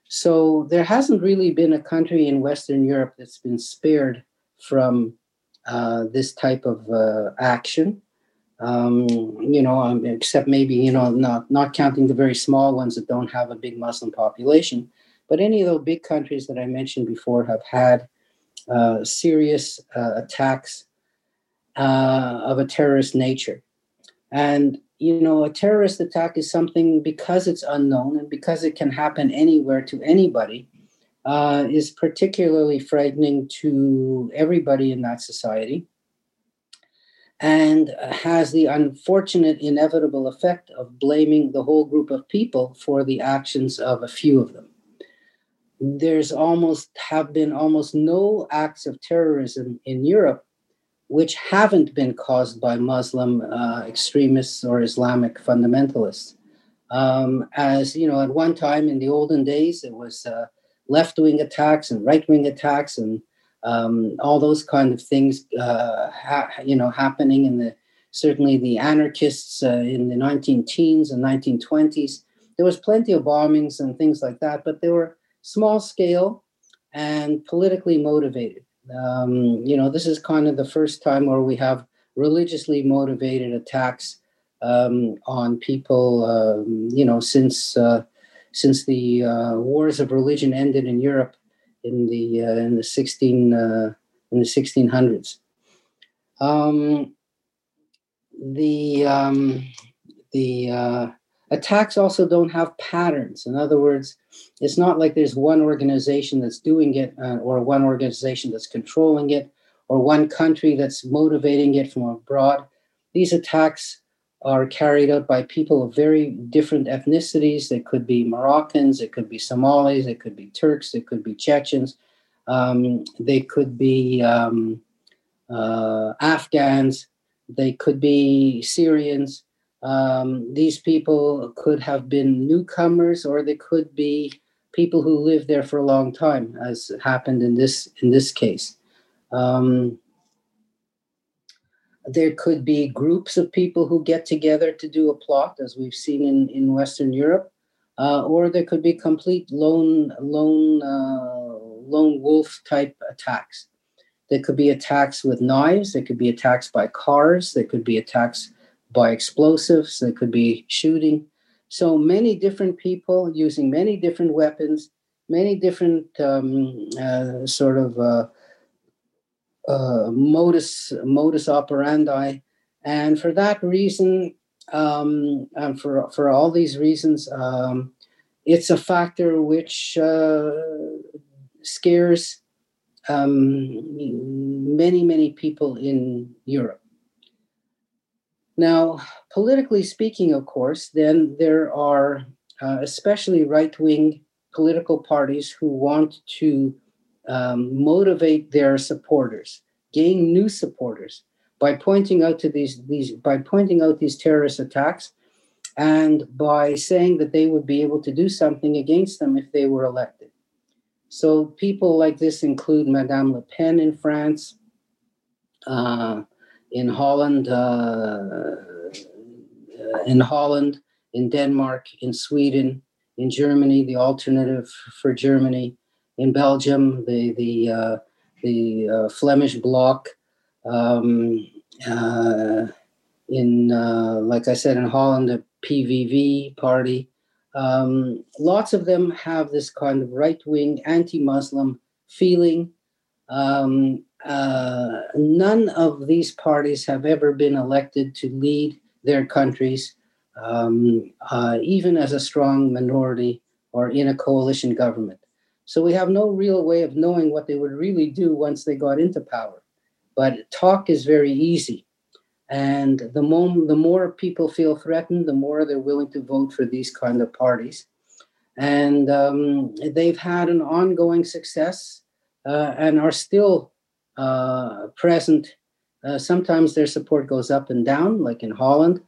Speaker 3: So there hasn't really been a country in western europe that's been spared from uh, this type of uh, action um, you know, um, except maybe you know, not not counting the very small ones that don't have a big Muslim population, but any of the big countries that I mentioned before have had uh, serious uh, attacks uh, of a terrorist nature, and you know, a terrorist attack is something because it's unknown and because it can happen anywhere to anybody. Uh, is particularly frightening to everybody in that society and has the unfortunate, inevitable effect of blaming the whole group of people for the actions of a few of them. There's almost have been almost no acts of terrorism in Europe which haven't been caused by Muslim uh, extremists or Islamic fundamentalists. Um, as you know, at one time in the olden days, it was uh, left wing attacks and right wing attacks and um, all those kind of things, uh, ha- you know, happening in the certainly the anarchists uh, in the 19 teens and 1920s. There was plenty of bombings and things like that, but they were small scale and politically motivated. Um, you know, this is kind of the first time where we have religiously motivated attacks um, on people. Um, you know, since uh, since the uh, wars of religion ended in Europe in the uh, in the 16 uh, in the 1600s. Um, the um, the uh, attacks also don't have patterns. In other words, it's not like there's one organization that's doing it, uh, or one organization that's controlling it, or one country that's motivating it from abroad. These attacks are carried out by people of very different ethnicities. They could be Moroccans, it could be Somalis, it could be Turks, it could be Chechens, um, they could be um, uh, Afghans. They could be Syrians. Um, these people could have been newcomers, or they could be people who lived there for a long time, as happened in this in this case. Um, there could be groups of people who get together to do a plot, as we've seen in, in Western Europe, uh, or there could be complete lone lone uh, lone wolf type attacks. There could be attacks with knives. There could be attacks by cars. There could be attacks by explosives. There could be shooting. So many different people using many different weapons, many different um, uh, sort of uh, modus modus operandi, and for that reason, um, and for for all these reasons, um, it's a factor which uh, scares um, many, many people in Europe. Now, politically speaking, of course, then there are uh, especially right wing political parties who want to um, motivate their supporters, gain new supporters by pointing out to these these by pointing out these terrorist attacks and by saying that they would be able to do something against them if they were elected. So people like this include Madame Le Pen in France, uh, in Holland, uh, in Holland, in Denmark, in Sweden, in Germany, the alternative for Germany, in Belgium, the the uh, the uh, Flemish bloc, um, uh, in uh, like I said in Holland, the PVV party, um, lots of them have this kind of right wing, anti Muslim feeling. Um, uh, none of these parties have ever been elected to lead their countries, um, uh, even as a strong minority or in a coalition government. So we have no real way of knowing what they would really do once they got into power. But talk is very easy. And the, more the more people feel threatened, the more they're willing to vote for these kind of parties. And um, they've had an ongoing success uh, and are still uh, present. Uh, sometimes their support goes up and down, like in Holland.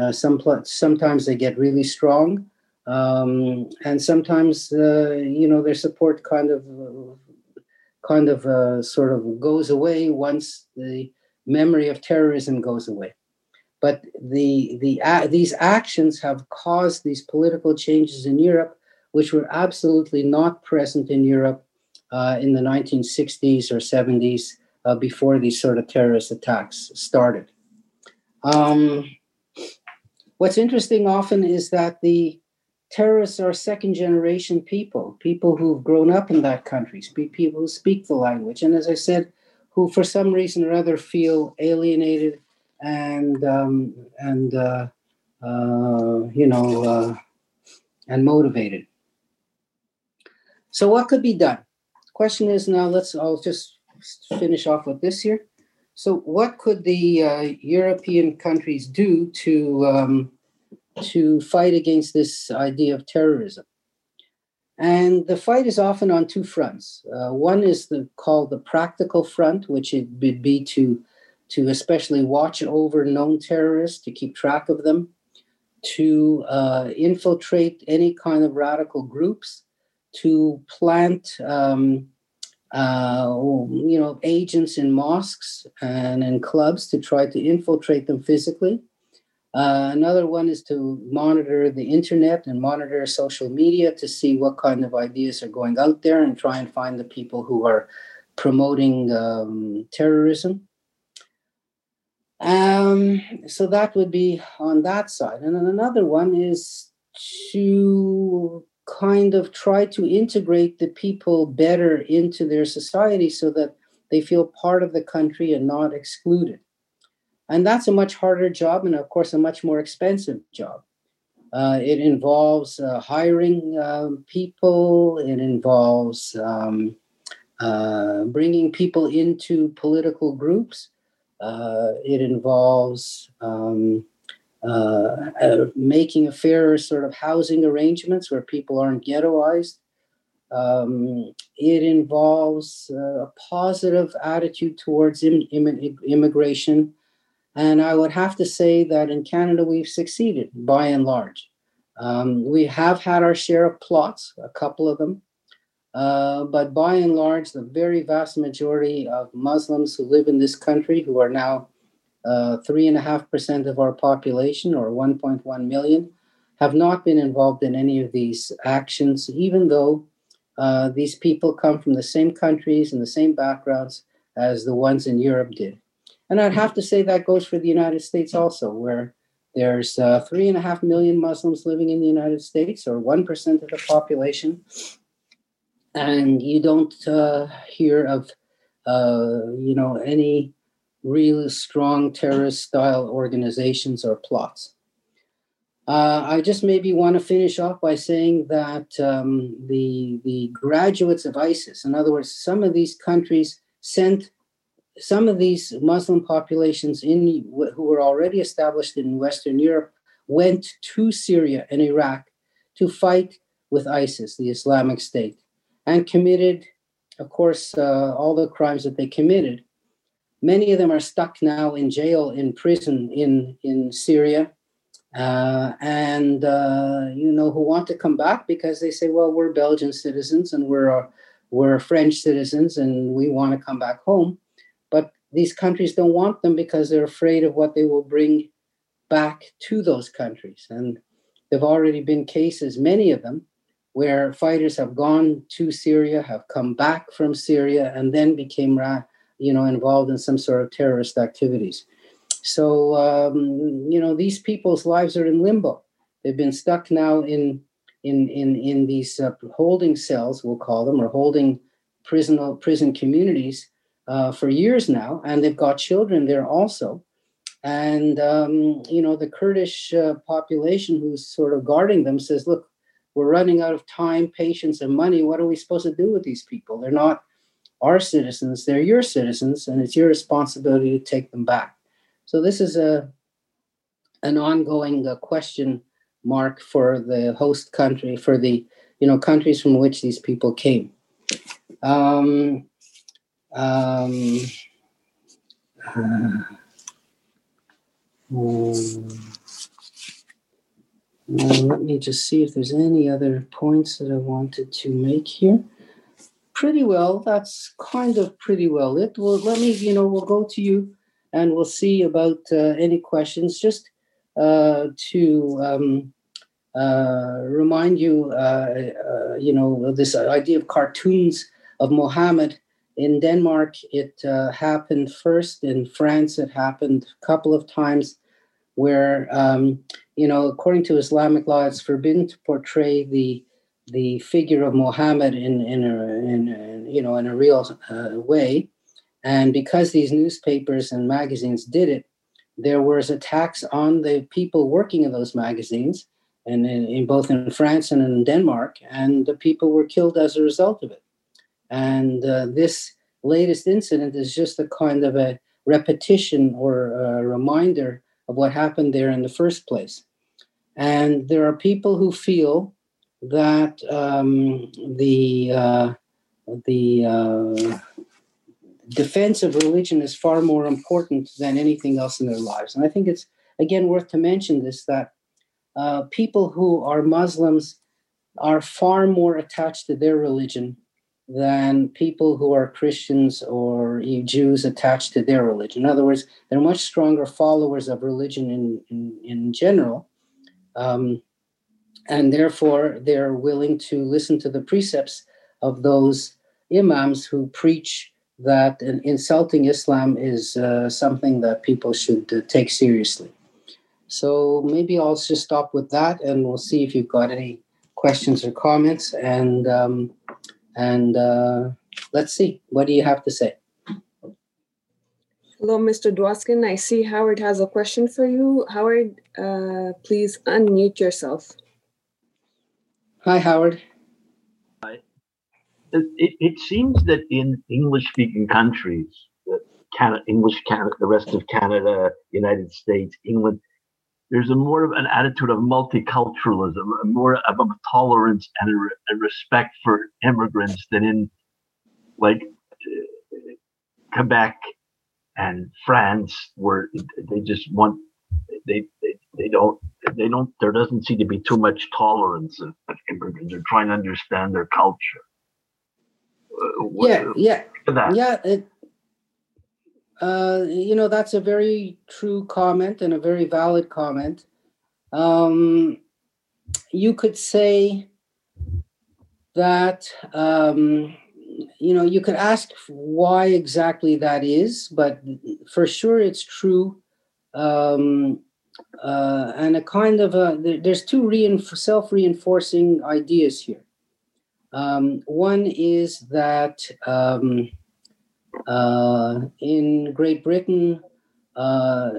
Speaker 3: Uh, some sometimes they get really strong, um, and sometimes uh, you know their support kind of kind of uh, sort of goes away once the memory of terrorism goes away. But the, the, uh, these actions have caused these political changes in Europe, which were absolutely not present in Europe uh, in the 1960s or 70s uh, before these sort of terrorist attacks started. Um, what's interesting often is that the terrorists are second generation people, people who've grown up in that country, people who speak the language. And as I said, who for some reason or other feel alienated and um, and uh, uh, you know uh, and motivated. So what could be done? Question is now. Let's. I'll just finish off with this here. So what could the uh, European countries do to um, to fight against this idea of terrorism? And the fight is often on two fronts. Uh, one is the, called the practical front, which would be to, to especially watch over known terrorists, to keep track of them, to uh, infiltrate any kind of radical groups, to plant um, uh, you know, agents in mosques and in clubs to try to infiltrate them physically. Uh, another one is to monitor the internet and monitor social media to see what kind of ideas are going out there and try and find the people who are promoting um, terrorism. Um, so that would be on that side. And then another one is to kind of try to integrate the people better into their society so that they feel part of the country and not excluded. And that's a much harder job and, of course, a much more expensive job. Uh, it involves uh, hiring uh, people, it involves um, uh, bringing people into political groups, uh, it involves um, uh, uh, making a fairer sort of housing arrangements where people aren't ghettoized. Um, it involves a positive attitude towards Im- Im- immigration. And I would have to say that in Canada, we've succeeded by and large. Um, we have had our share of plots, a couple of them. Uh, but by and large, the very vast majority of Muslims who live in this country, who are now uh, three and a half percent of our population, or 1.1 million, have not been involved in any of these actions, even though uh, these people come from the same countries and the same backgrounds as the ones in Europe did. And I'd have to say that goes for the United States also, where there's uh, three and a half million Muslims living in the United States, or 1% of the population. And you don't uh, hear of, uh, you know, any really strong terrorist style organizations or plots. Uh, I just maybe want to finish off by saying that um, the the graduates of ISIS, in other words, some of these countries sent some of these Muslim populations in who were already established in Western Europe went to Syria and Iraq to fight with ISIS, the Islamic State, and committed, of course, uh, all the crimes that they committed. Many of them are stuck now in jail, in prison in, in Syria, uh, and uh, you know who want to come back because they say, well, we're Belgian citizens and we're uh, we're French citizens and we want to come back home, these countries don't want them because they're afraid of what they will bring back to those countries. And there've already been cases, many of them, where fighters have gone to Syria, have come back from Syria, and then became you know, involved in some sort of terrorist activities. So, um, you know, these people's lives are in limbo. They've been stuck now in in in in these uh, holding cells, we'll call them, or holding prison prison communities uh, for years now, and they've got children there also. And um, you know, the Kurdish uh, population who's sort of guarding them says, "Look, we're running out of time, patience, and money. What are we supposed to do with these people? They're not our citizens, they're your citizens, and it's your responsibility to take them back. So this is a an ongoing uh, question mark for the host country, for the you know countries from which these people came. Um, um, uh, let me just see if there's any other points that I wanted to make here pretty well. That's kind of pretty well it. Well, let me, you know, we'll go to you and we'll see about uh, any questions. Just uh, to um, uh, remind you, uh, uh, you know, this idea of cartoons of Mohammed in Denmark, it uh, happened first. In France, it happened a couple of times where, um, you know, according to Islamic law, it's forbidden to portray the the figure of Muhammad in in a, in a, you know in a real uh, way, and because these newspapers and magazines did it, there was attacks on the people working in those magazines, and in, in both in France and in Denmark, and the people were killed as a result of it. And uh, this latest incident is just a kind of a repetition or a reminder of what happened there in the first place. And there are people who feel that um, the uh, the uh, defense of religion is far more important than anything else in their lives. And I think it's again worth to mention this that uh, people who are Muslims are far more attached to their religion than people who are Christians or Jews attached to their religion. In other words, they're much stronger followers of religion in, in, in general. Um, and therefore, they're willing to listen to the precepts of those imams who preach that insulting Islam is uh, something that people should uh, take seriously. So maybe I'll just stop with that, and we'll see if you've got any questions or comments. And um, and uh, let's see. What do you have to say?
Speaker 4: Hello, Mr. Dwoskin. I see Howard has a question for you. Howard, uh, please unmute yourself.
Speaker 3: Hi, Howard.
Speaker 5: Hi. It, it seems that in English-speaking countries, Canada, English Canada, the rest of Canada, United States, England, there's a more of an attitude of multiculturalism, a more of a tolerance and a, a respect for immigrants than in like uh, Quebec and France, where they just want they, they they don't they don't there doesn't seem to be too much tolerance of, of immigrants. They're trying to understand their culture.
Speaker 3: Uh, yeah, yeah, yeah. It, uh, you know, that's a very true comment and a very valid comment. Um, you could say that, um, you know, you could ask why exactly that is, but for sure it's true. Um, uh, and a kind of a, there's two reinf- self reinforcing ideas here. Um, one is that um, uh, in Great Britain, uh,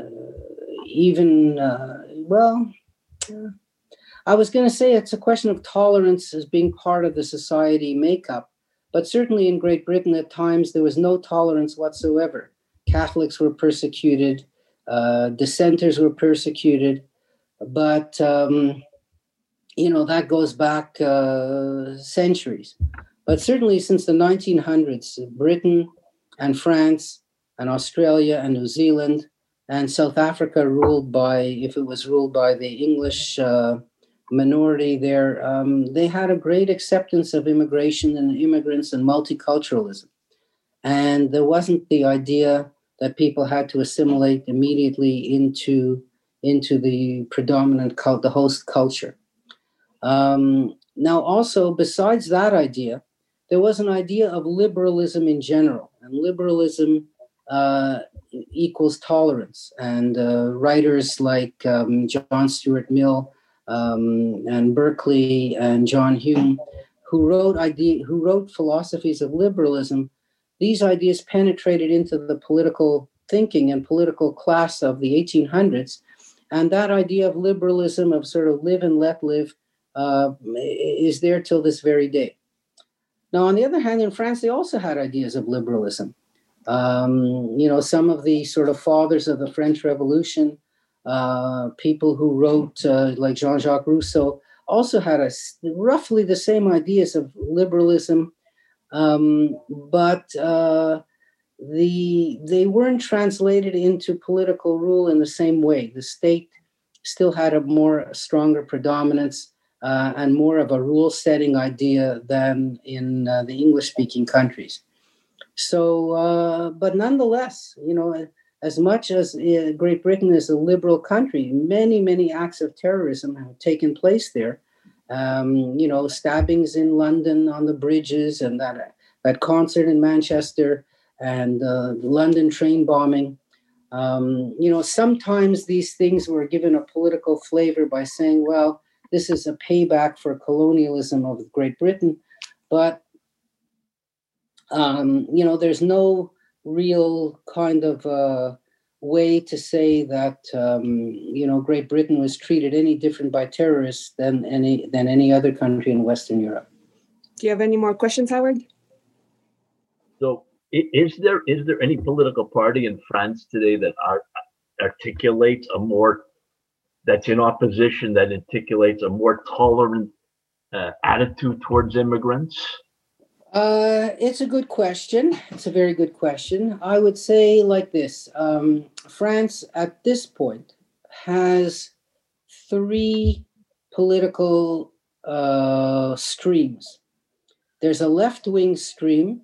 Speaker 3: even, uh, well, I was going to say it's a question of tolerance as being part of the society makeup. But certainly in Great Britain, at times, there was no tolerance whatsoever. Catholics were persecuted, uh, dissenters were persecuted. But, um, you know, that goes back uh, centuries. But certainly since the 1900s, Britain and France and Australia and New Zealand and South Africa ruled by, if it was ruled by the English uh, minority there, um, they had a great acceptance of immigration and immigrants and multiculturalism. And there wasn't the idea that people had to assimilate immediately into, into the predominant cult, the host culture. Um, now, also, besides that idea, there was an idea of liberalism in general, and liberalism uh, equals tolerance. And uh, writers like um, John Stuart Mill um, and Berkeley and John Hume, who wrote idea, who wrote philosophies of liberalism, these ideas penetrated into the political thinking and political class of the 1800s. And that idea of liberalism, of sort of live and let live, uh, is there till this very day. Now, on the other hand, in France, they also had ideas of liberalism. Um, you know, some of the sort of fathers of the French Revolution, uh, people who wrote uh, like Jean Jacques Rousseau, also had a, roughly the same ideas of liberalism, um, but uh, the they weren't translated into political rule in the same way. The state still had a more stronger predominance uh, and more of a rule setting idea than in uh, the English speaking countries. So, uh, but nonetheless, you know, as much as uh, Great Britain is a liberal country, many, many acts of terrorism have taken place there. Um, you know, stabbings in London on the bridges and that, that concert in Manchester and uh, the London train bombing. Um, you know, sometimes these things were given a political flavor by saying, well, this is a payback for colonialism of Great Britain, but um, you know, there's no real kind of uh, way to say that um, you know Great Britain was treated any different by terrorists than any than any other country in Western Europe.
Speaker 4: Do you have any more questions, Howard?
Speaker 5: So, is there is there any political party in France today that are, articulates a more that's in opposition that articulates a more tolerant uh, attitude towards immigrants?
Speaker 3: Uh, it's a good question. It's a very good question. I would say like this um, France at this point has three political uh, streams there's a left wing stream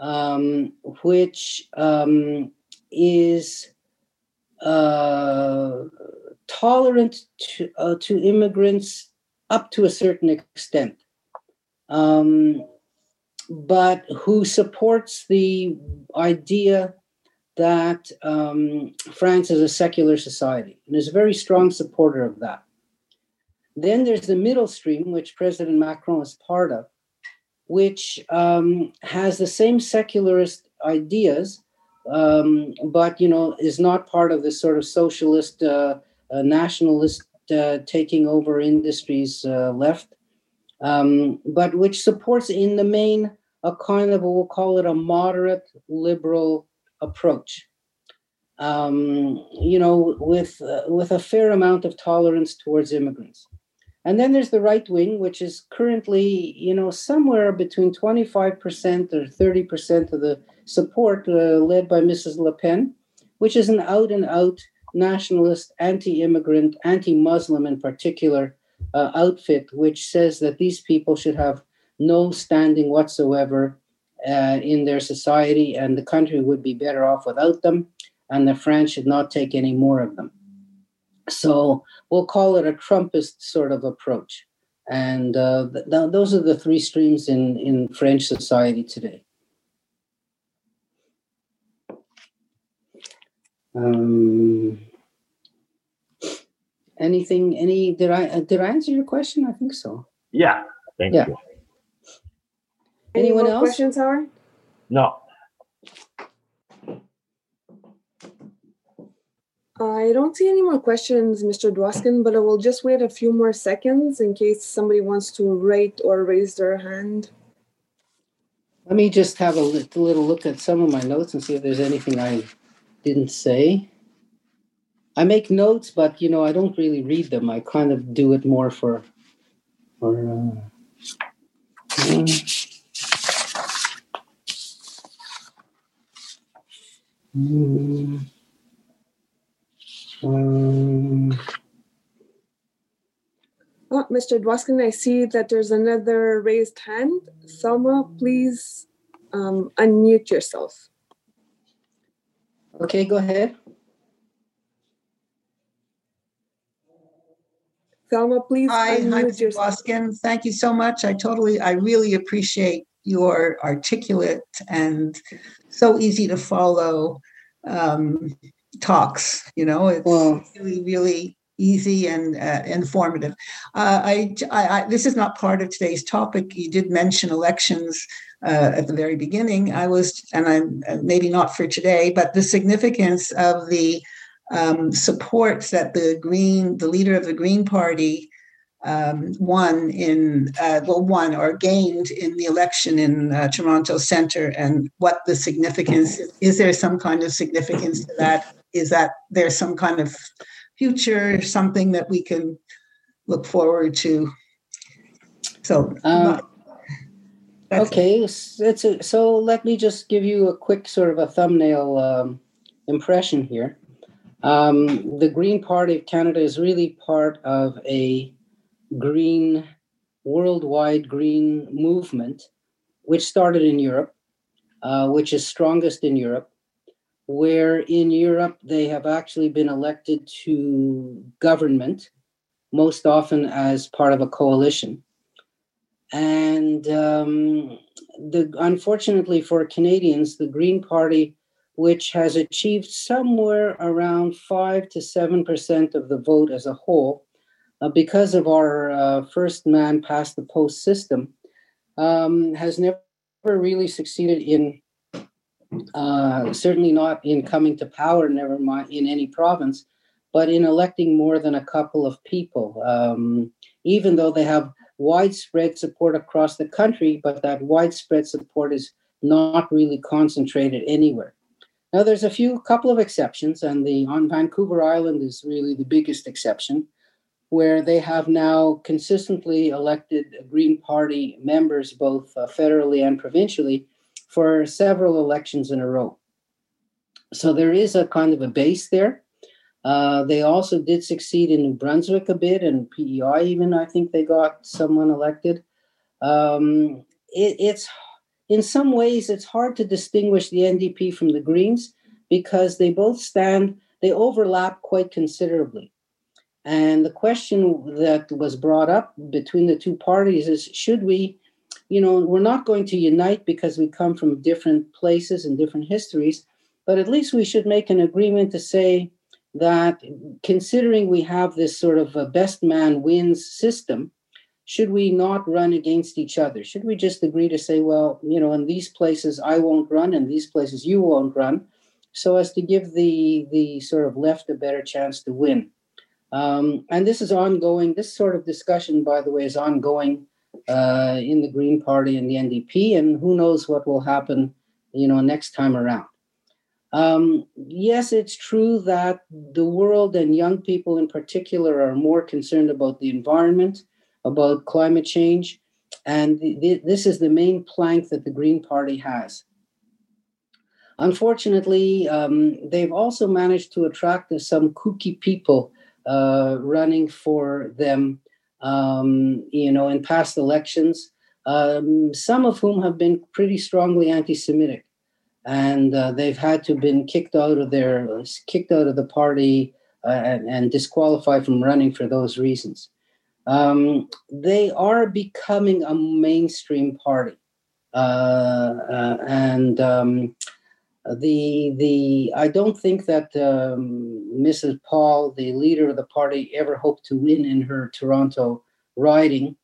Speaker 3: um, which um, is uh, tolerant to, uh, to immigrants up to a certain extent, um, but who supports the idea that um, France is a secular society and is a very strong supporter of that. Then there's the middle stream, which President Macron is part of, which um, has the same secularist ideas, um, but you know is not part of this sort of socialist, uh, nationalist uh, taking over industries uh, left, um, but which supports in the main a kind of we'll call it a moderate liberal approach. Um, you know, with uh, with a fair amount of tolerance towards immigrants. And then there's the right wing, which is currently, you know, somewhere between 25% or 30% of the support uh, led by Mrs. Le Pen, which is an out and out nationalist, anti immigrant, anti Muslim in particular uh, outfit, which says that these people should have no standing whatsoever uh, in their society and the country would be better off without them, and the French should not take any more of them. So we'll call it a Trumpist sort of approach. And uh, th- th- those are the three streams in, in French society today. Um, anything? Any? Did I uh, did I answer your question? I think so.
Speaker 5: Yeah. Thank
Speaker 3: Yeah.
Speaker 5: you.
Speaker 3: Anyone
Speaker 4: Any
Speaker 3: else?
Speaker 4: questions, Howard?
Speaker 5: No.
Speaker 4: I don't see any more questions, Mr. Dwoskin, but I will just wait a few more seconds in case somebody wants to rate or raise their hand.
Speaker 3: Let me just have a little look at some of my notes and see if there's anything I didn't say. I make notes, but you know I don't really read them. I kind of do it more for for. Uh, uh, mm, um,
Speaker 4: Oh, Mr. Dwoskin, I see that there's another raised hand. Thelma, please um, unmute yourself.
Speaker 3: Okay, go ahead.
Speaker 4: Thelma, please
Speaker 6: Hi, hi,
Speaker 4: unmute
Speaker 6: Mr. Dwoskin. Thank you so much. I totally, I really appreciate your articulate and so easy to follow um, talks. You know, it's
Speaker 3: Well-
Speaker 6: really, really easy and uh, informative. Uh, I, I, I, this is not part of today's topic. You did mention elections uh, at the very beginning. I was, and I'm uh, maybe not for today, but the significance of the um, support that the Green, the leader of the Green Party, um, won in uh, well won or gained in the election in uh, Toronto Centre, and what the significance is. Is there some kind of significance to that? Is that there's some kind of future, something that we can look forward to? So, that's it.
Speaker 3: Okay, s- it's a, so let me just give you a quick sort of a thumbnail um, impression here. Um, the Green Party of Canada is really part of a green, worldwide green movement, which started in Europe, uh, which is strongest in Europe, where in Europe they have actually been elected to government, most often as part of a coalition and um, the unfortunately for Canadians, the Green Party, which has achieved somewhere around five to seven percent of the vote as a whole, uh, because of our uh, first man past the post system, um, has never really succeeded in. Uh, certainly not in coming to power, never mind in any province, but in electing more than a couple of people. Um, even though they have widespread support across the country, but that widespread support is not really concentrated anywhere. Now, there's a few couple of exceptions, and the on Vancouver Island is really the biggest exception, where they have now consistently elected Green Party members, both uh, federally and provincially, for several elections in a row. So there is a kind of a base there. Uh, they also did succeed in New Brunswick a bit, and PEI even I think they got someone elected. Um, it, it's in some ways it's hard to distinguish the NDP from the Greens because they both stand they overlap quite considerably. And the question that was brought up between the two parties is should we, you know, we're not going to unite because we come from different places and different histories, but at least we should make an agreement to say that considering we have this sort of a best man wins system, should we not run against each other? Should we just agree to say, well, you know, in these places I won't run, in these places you won't run, so as to give the the sort of left a better chance to win? Um, and this is ongoing. This sort of discussion, by the way, is ongoing uh, in the Green Party and the NDP, and who knows what will happen, you know, next time around. Um, yes, it's true that the world and young people in particular are more concerned about the environment about climate change. And this is the main plank that the Green Party has. Unfortunately, um, they've also managed to attract some kooky people uh, running for them, um, you know, in past elections, um, some of whom have been pretty strongly anti-Semitic, and uh, they've had to been kicked out of their kicked out of the party uh, and, and disqualified from running for those reasons um, they are becoming a mainstream party. Uh, uh, and um, the the I don't think that um, Mrs. Paul, the leader of the party, ever hoped to win in her Toronto riding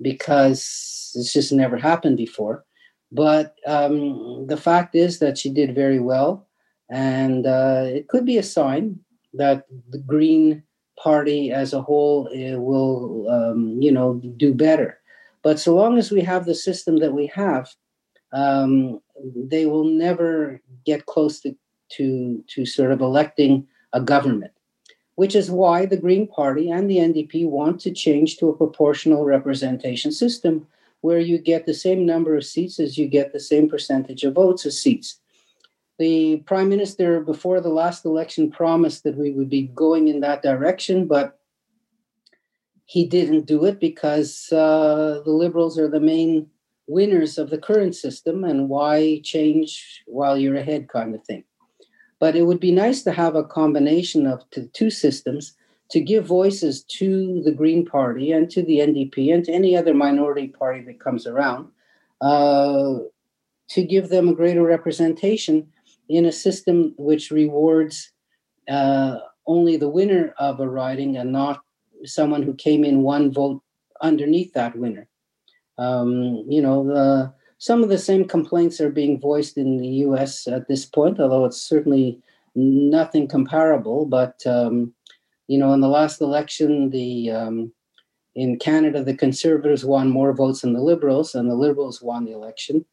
Speaker 3: because it's just never happened before. But um, the fact is that she did very well, and uh, it could be a sign that the Green party as a whole uh, will, um, you know, do better. But so long as we have the system that we have, um, they will never get close to, to, to sort of electing a government, which is why the Green Party and the NDP want to change to a proportional representation system where you get the same number of seats as you get the same percentage of votes as seats. The prime minister before the last election promised that we would be going in that direction, but he didn't do it because uh, the liberals are the main winners of the current system, and why change while you're ahead, kind of thing. But it would be nice to have a combination of the two systems to give voices to the Green Party and to the NDP and to any other minority party that comes around, uh, to give them a greater representation in a system which rewards uh, only the winner of a riding and not someone who came in one vote underneath that winner. Um, you know, the, some of the same complaints are being voiced in the US at this point, although it's certainly nothing comparable. But, um, you know, in the last election, the um, in Canada, the Conservatives won more votes than the Liberals, and the Liberals won the election.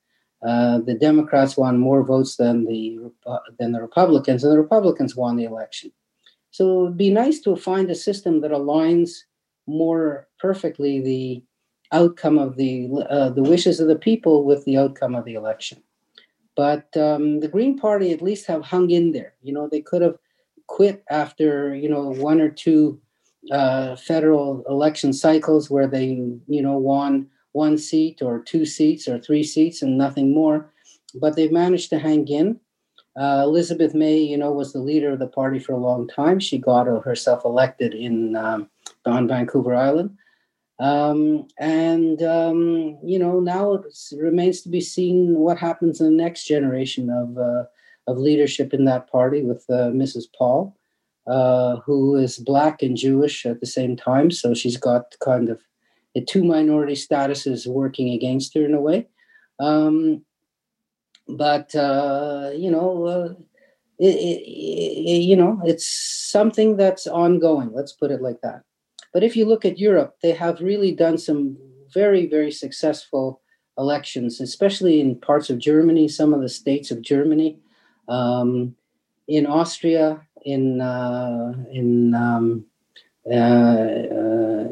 Speaker 3: Uh, the Democrats won more votes than the than the Republicans, and the Republicans won the election. So it'd be nice to find a system that aligns more perfectly the outcome of the uh, the wishes of the people with the outcome of the election. But um, the Green Party at least have hung in there. You know, they could have quit after you know one or two uh, federal election cycles where they you know won one seat or two seats or three seats and nothing more. But they've managed to hang in. Uh, Elizabeth May, you know, was the leader of the party for a long time. She got herself elected in um, on Vancouver Island. Um, and, um, you know, now it remains to be seen what happens in the next generation of, uh, of leadership in that party with uh, Mrs. Paul, uh, who is Black and Jewish at the same time. So she's got kind of the two minority statuses working against her in a way. Um, but uh, you know, uh, it, it, it, you know, it's something that's ongoing. Let's put it like that. But if you look at Europe, they have really done some very, very successful elections, especially in parts of Germany, some of the states of Germany, um, in Austria, in uh, in um, uh, uh,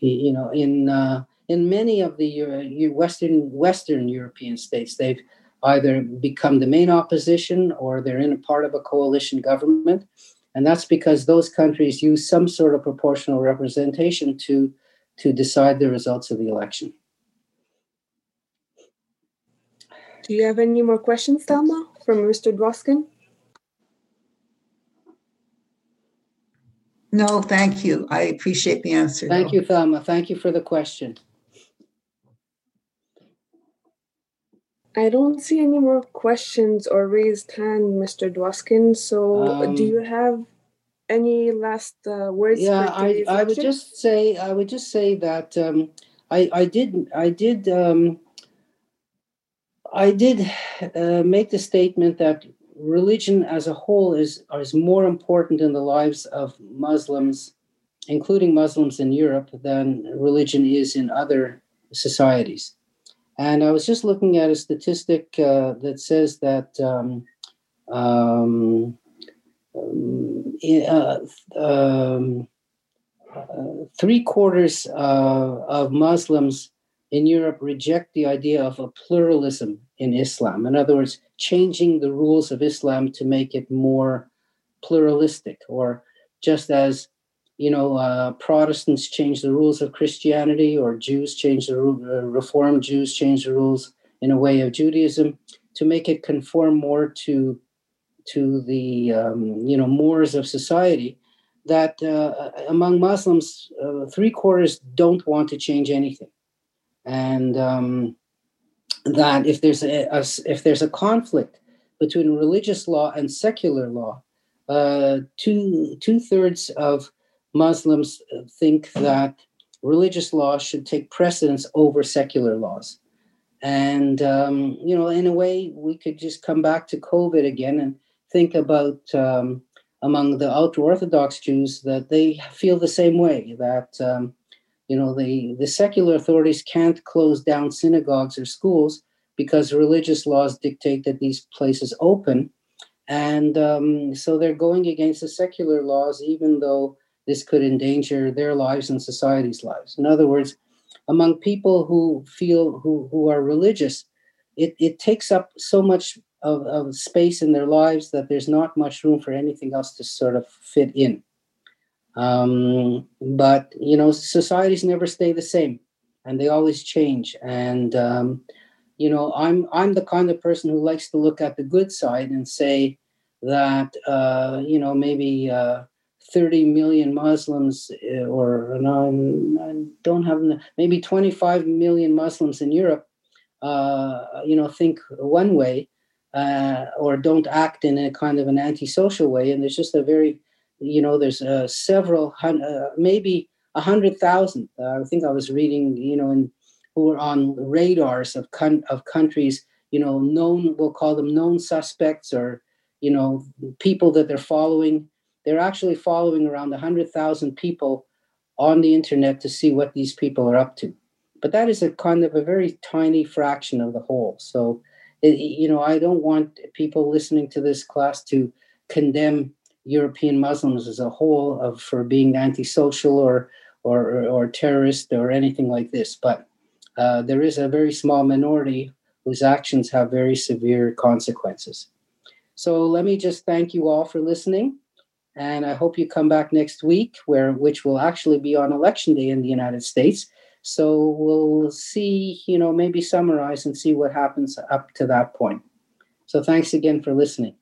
Speaker 3: you know, in uh, in many of the Western Western European states, they've either become the main opposition or they're in a part of a coalition government, and that's because those countries use some sort of proportional representation to to decide the results of the election.
Speaker 4: Do you have any more questions, Thelma, from Mr. Dwoskin?
Speaker 6: No, thank you. I appreciate the answer.
Speaker 3: Thank
Speaker 6: though.
Speaker 3: you, Thelma. Thank you for the question.
Speaker 4: I don't see any more questions or raised hand, Mr. Dwoskin. So,
Speaker 3: Um,
Speaker 4: do you have any last uh, words?
Speaker 3: Yeah, I, I would just say I would just say that um, I I did I did um, I did uh, make the statement that religion as a whole is is more important in the lives of Muslims, including Muslims in Europe, than religion is in other societies. And I was just looking at a statistic uh, that says that um, um, um, uh, um, uh, three quarters uh, of Muslims in Europe reject the idea of a pluralism in Islam. In other words, changing the rules of Islam to make it more pluralistic, or just as you know, uh, Protestants change the rules of Christianity, or Jews change the uh, Reformed Jews change the rules in a way of Judaism to make it conform more to to the um, you know mores of society. That uh, among Muslims, uh, three quarters don't want to change anything, and um, that if there's a, a if there's a conflict between religious law and secular law, uh, two two thirds of Muslims think that religious laws should take precedence over secular laws. And, um, you know, in a way, we could just come back to COVID again and think about um, among the ultra Orthodox Jews that they feel the same way that, um, you know, the, the secular authorities can't close down synagogues or schools because religious laws dictate that these places open. And um, so they're going against the secular laws, even though this could endanger their lives and society's lives. In other words, among people who feel who, who are religious, it, it takes up so much of, of space in their lives that there's not much room for anything else to sort of fit in. Um, but you know, societies never stay the same, and they always change. And um, you know, I'm I'm the kind of person who likes to look at the good side and say that uh, you know maybe. Uh, 30 million Muslims, uh, or no, I don't have maybe 25 million Muslims in Europe, uh, you know, think one way uh, or don't act in a kind of an antisocial way. And there's just a very, you know, there's uh, several, uh, maybe a hundred thousand. I think I was reading, you know, in, who are on radars of con- of countries, you know, known, we'll call them known suspects or, you know, people that they're following they're actually following around 100,000 people on the internet to see what these people are up to. But that is a kind of a very tiny fraction of the whole. So, it, you know, I don't want people listening to this class to condemn European Muslims as a whole of for being antisocial or or or terrorist or anything like this. But uh, there is a very small minority whose actions have very severe consequences. So let me just thank you all for listening and I hope you come back next week, where which will actually be on election day in the United States. So we'll see, you know, maybe summarize and see what happens up to that point. So thanks again for listening.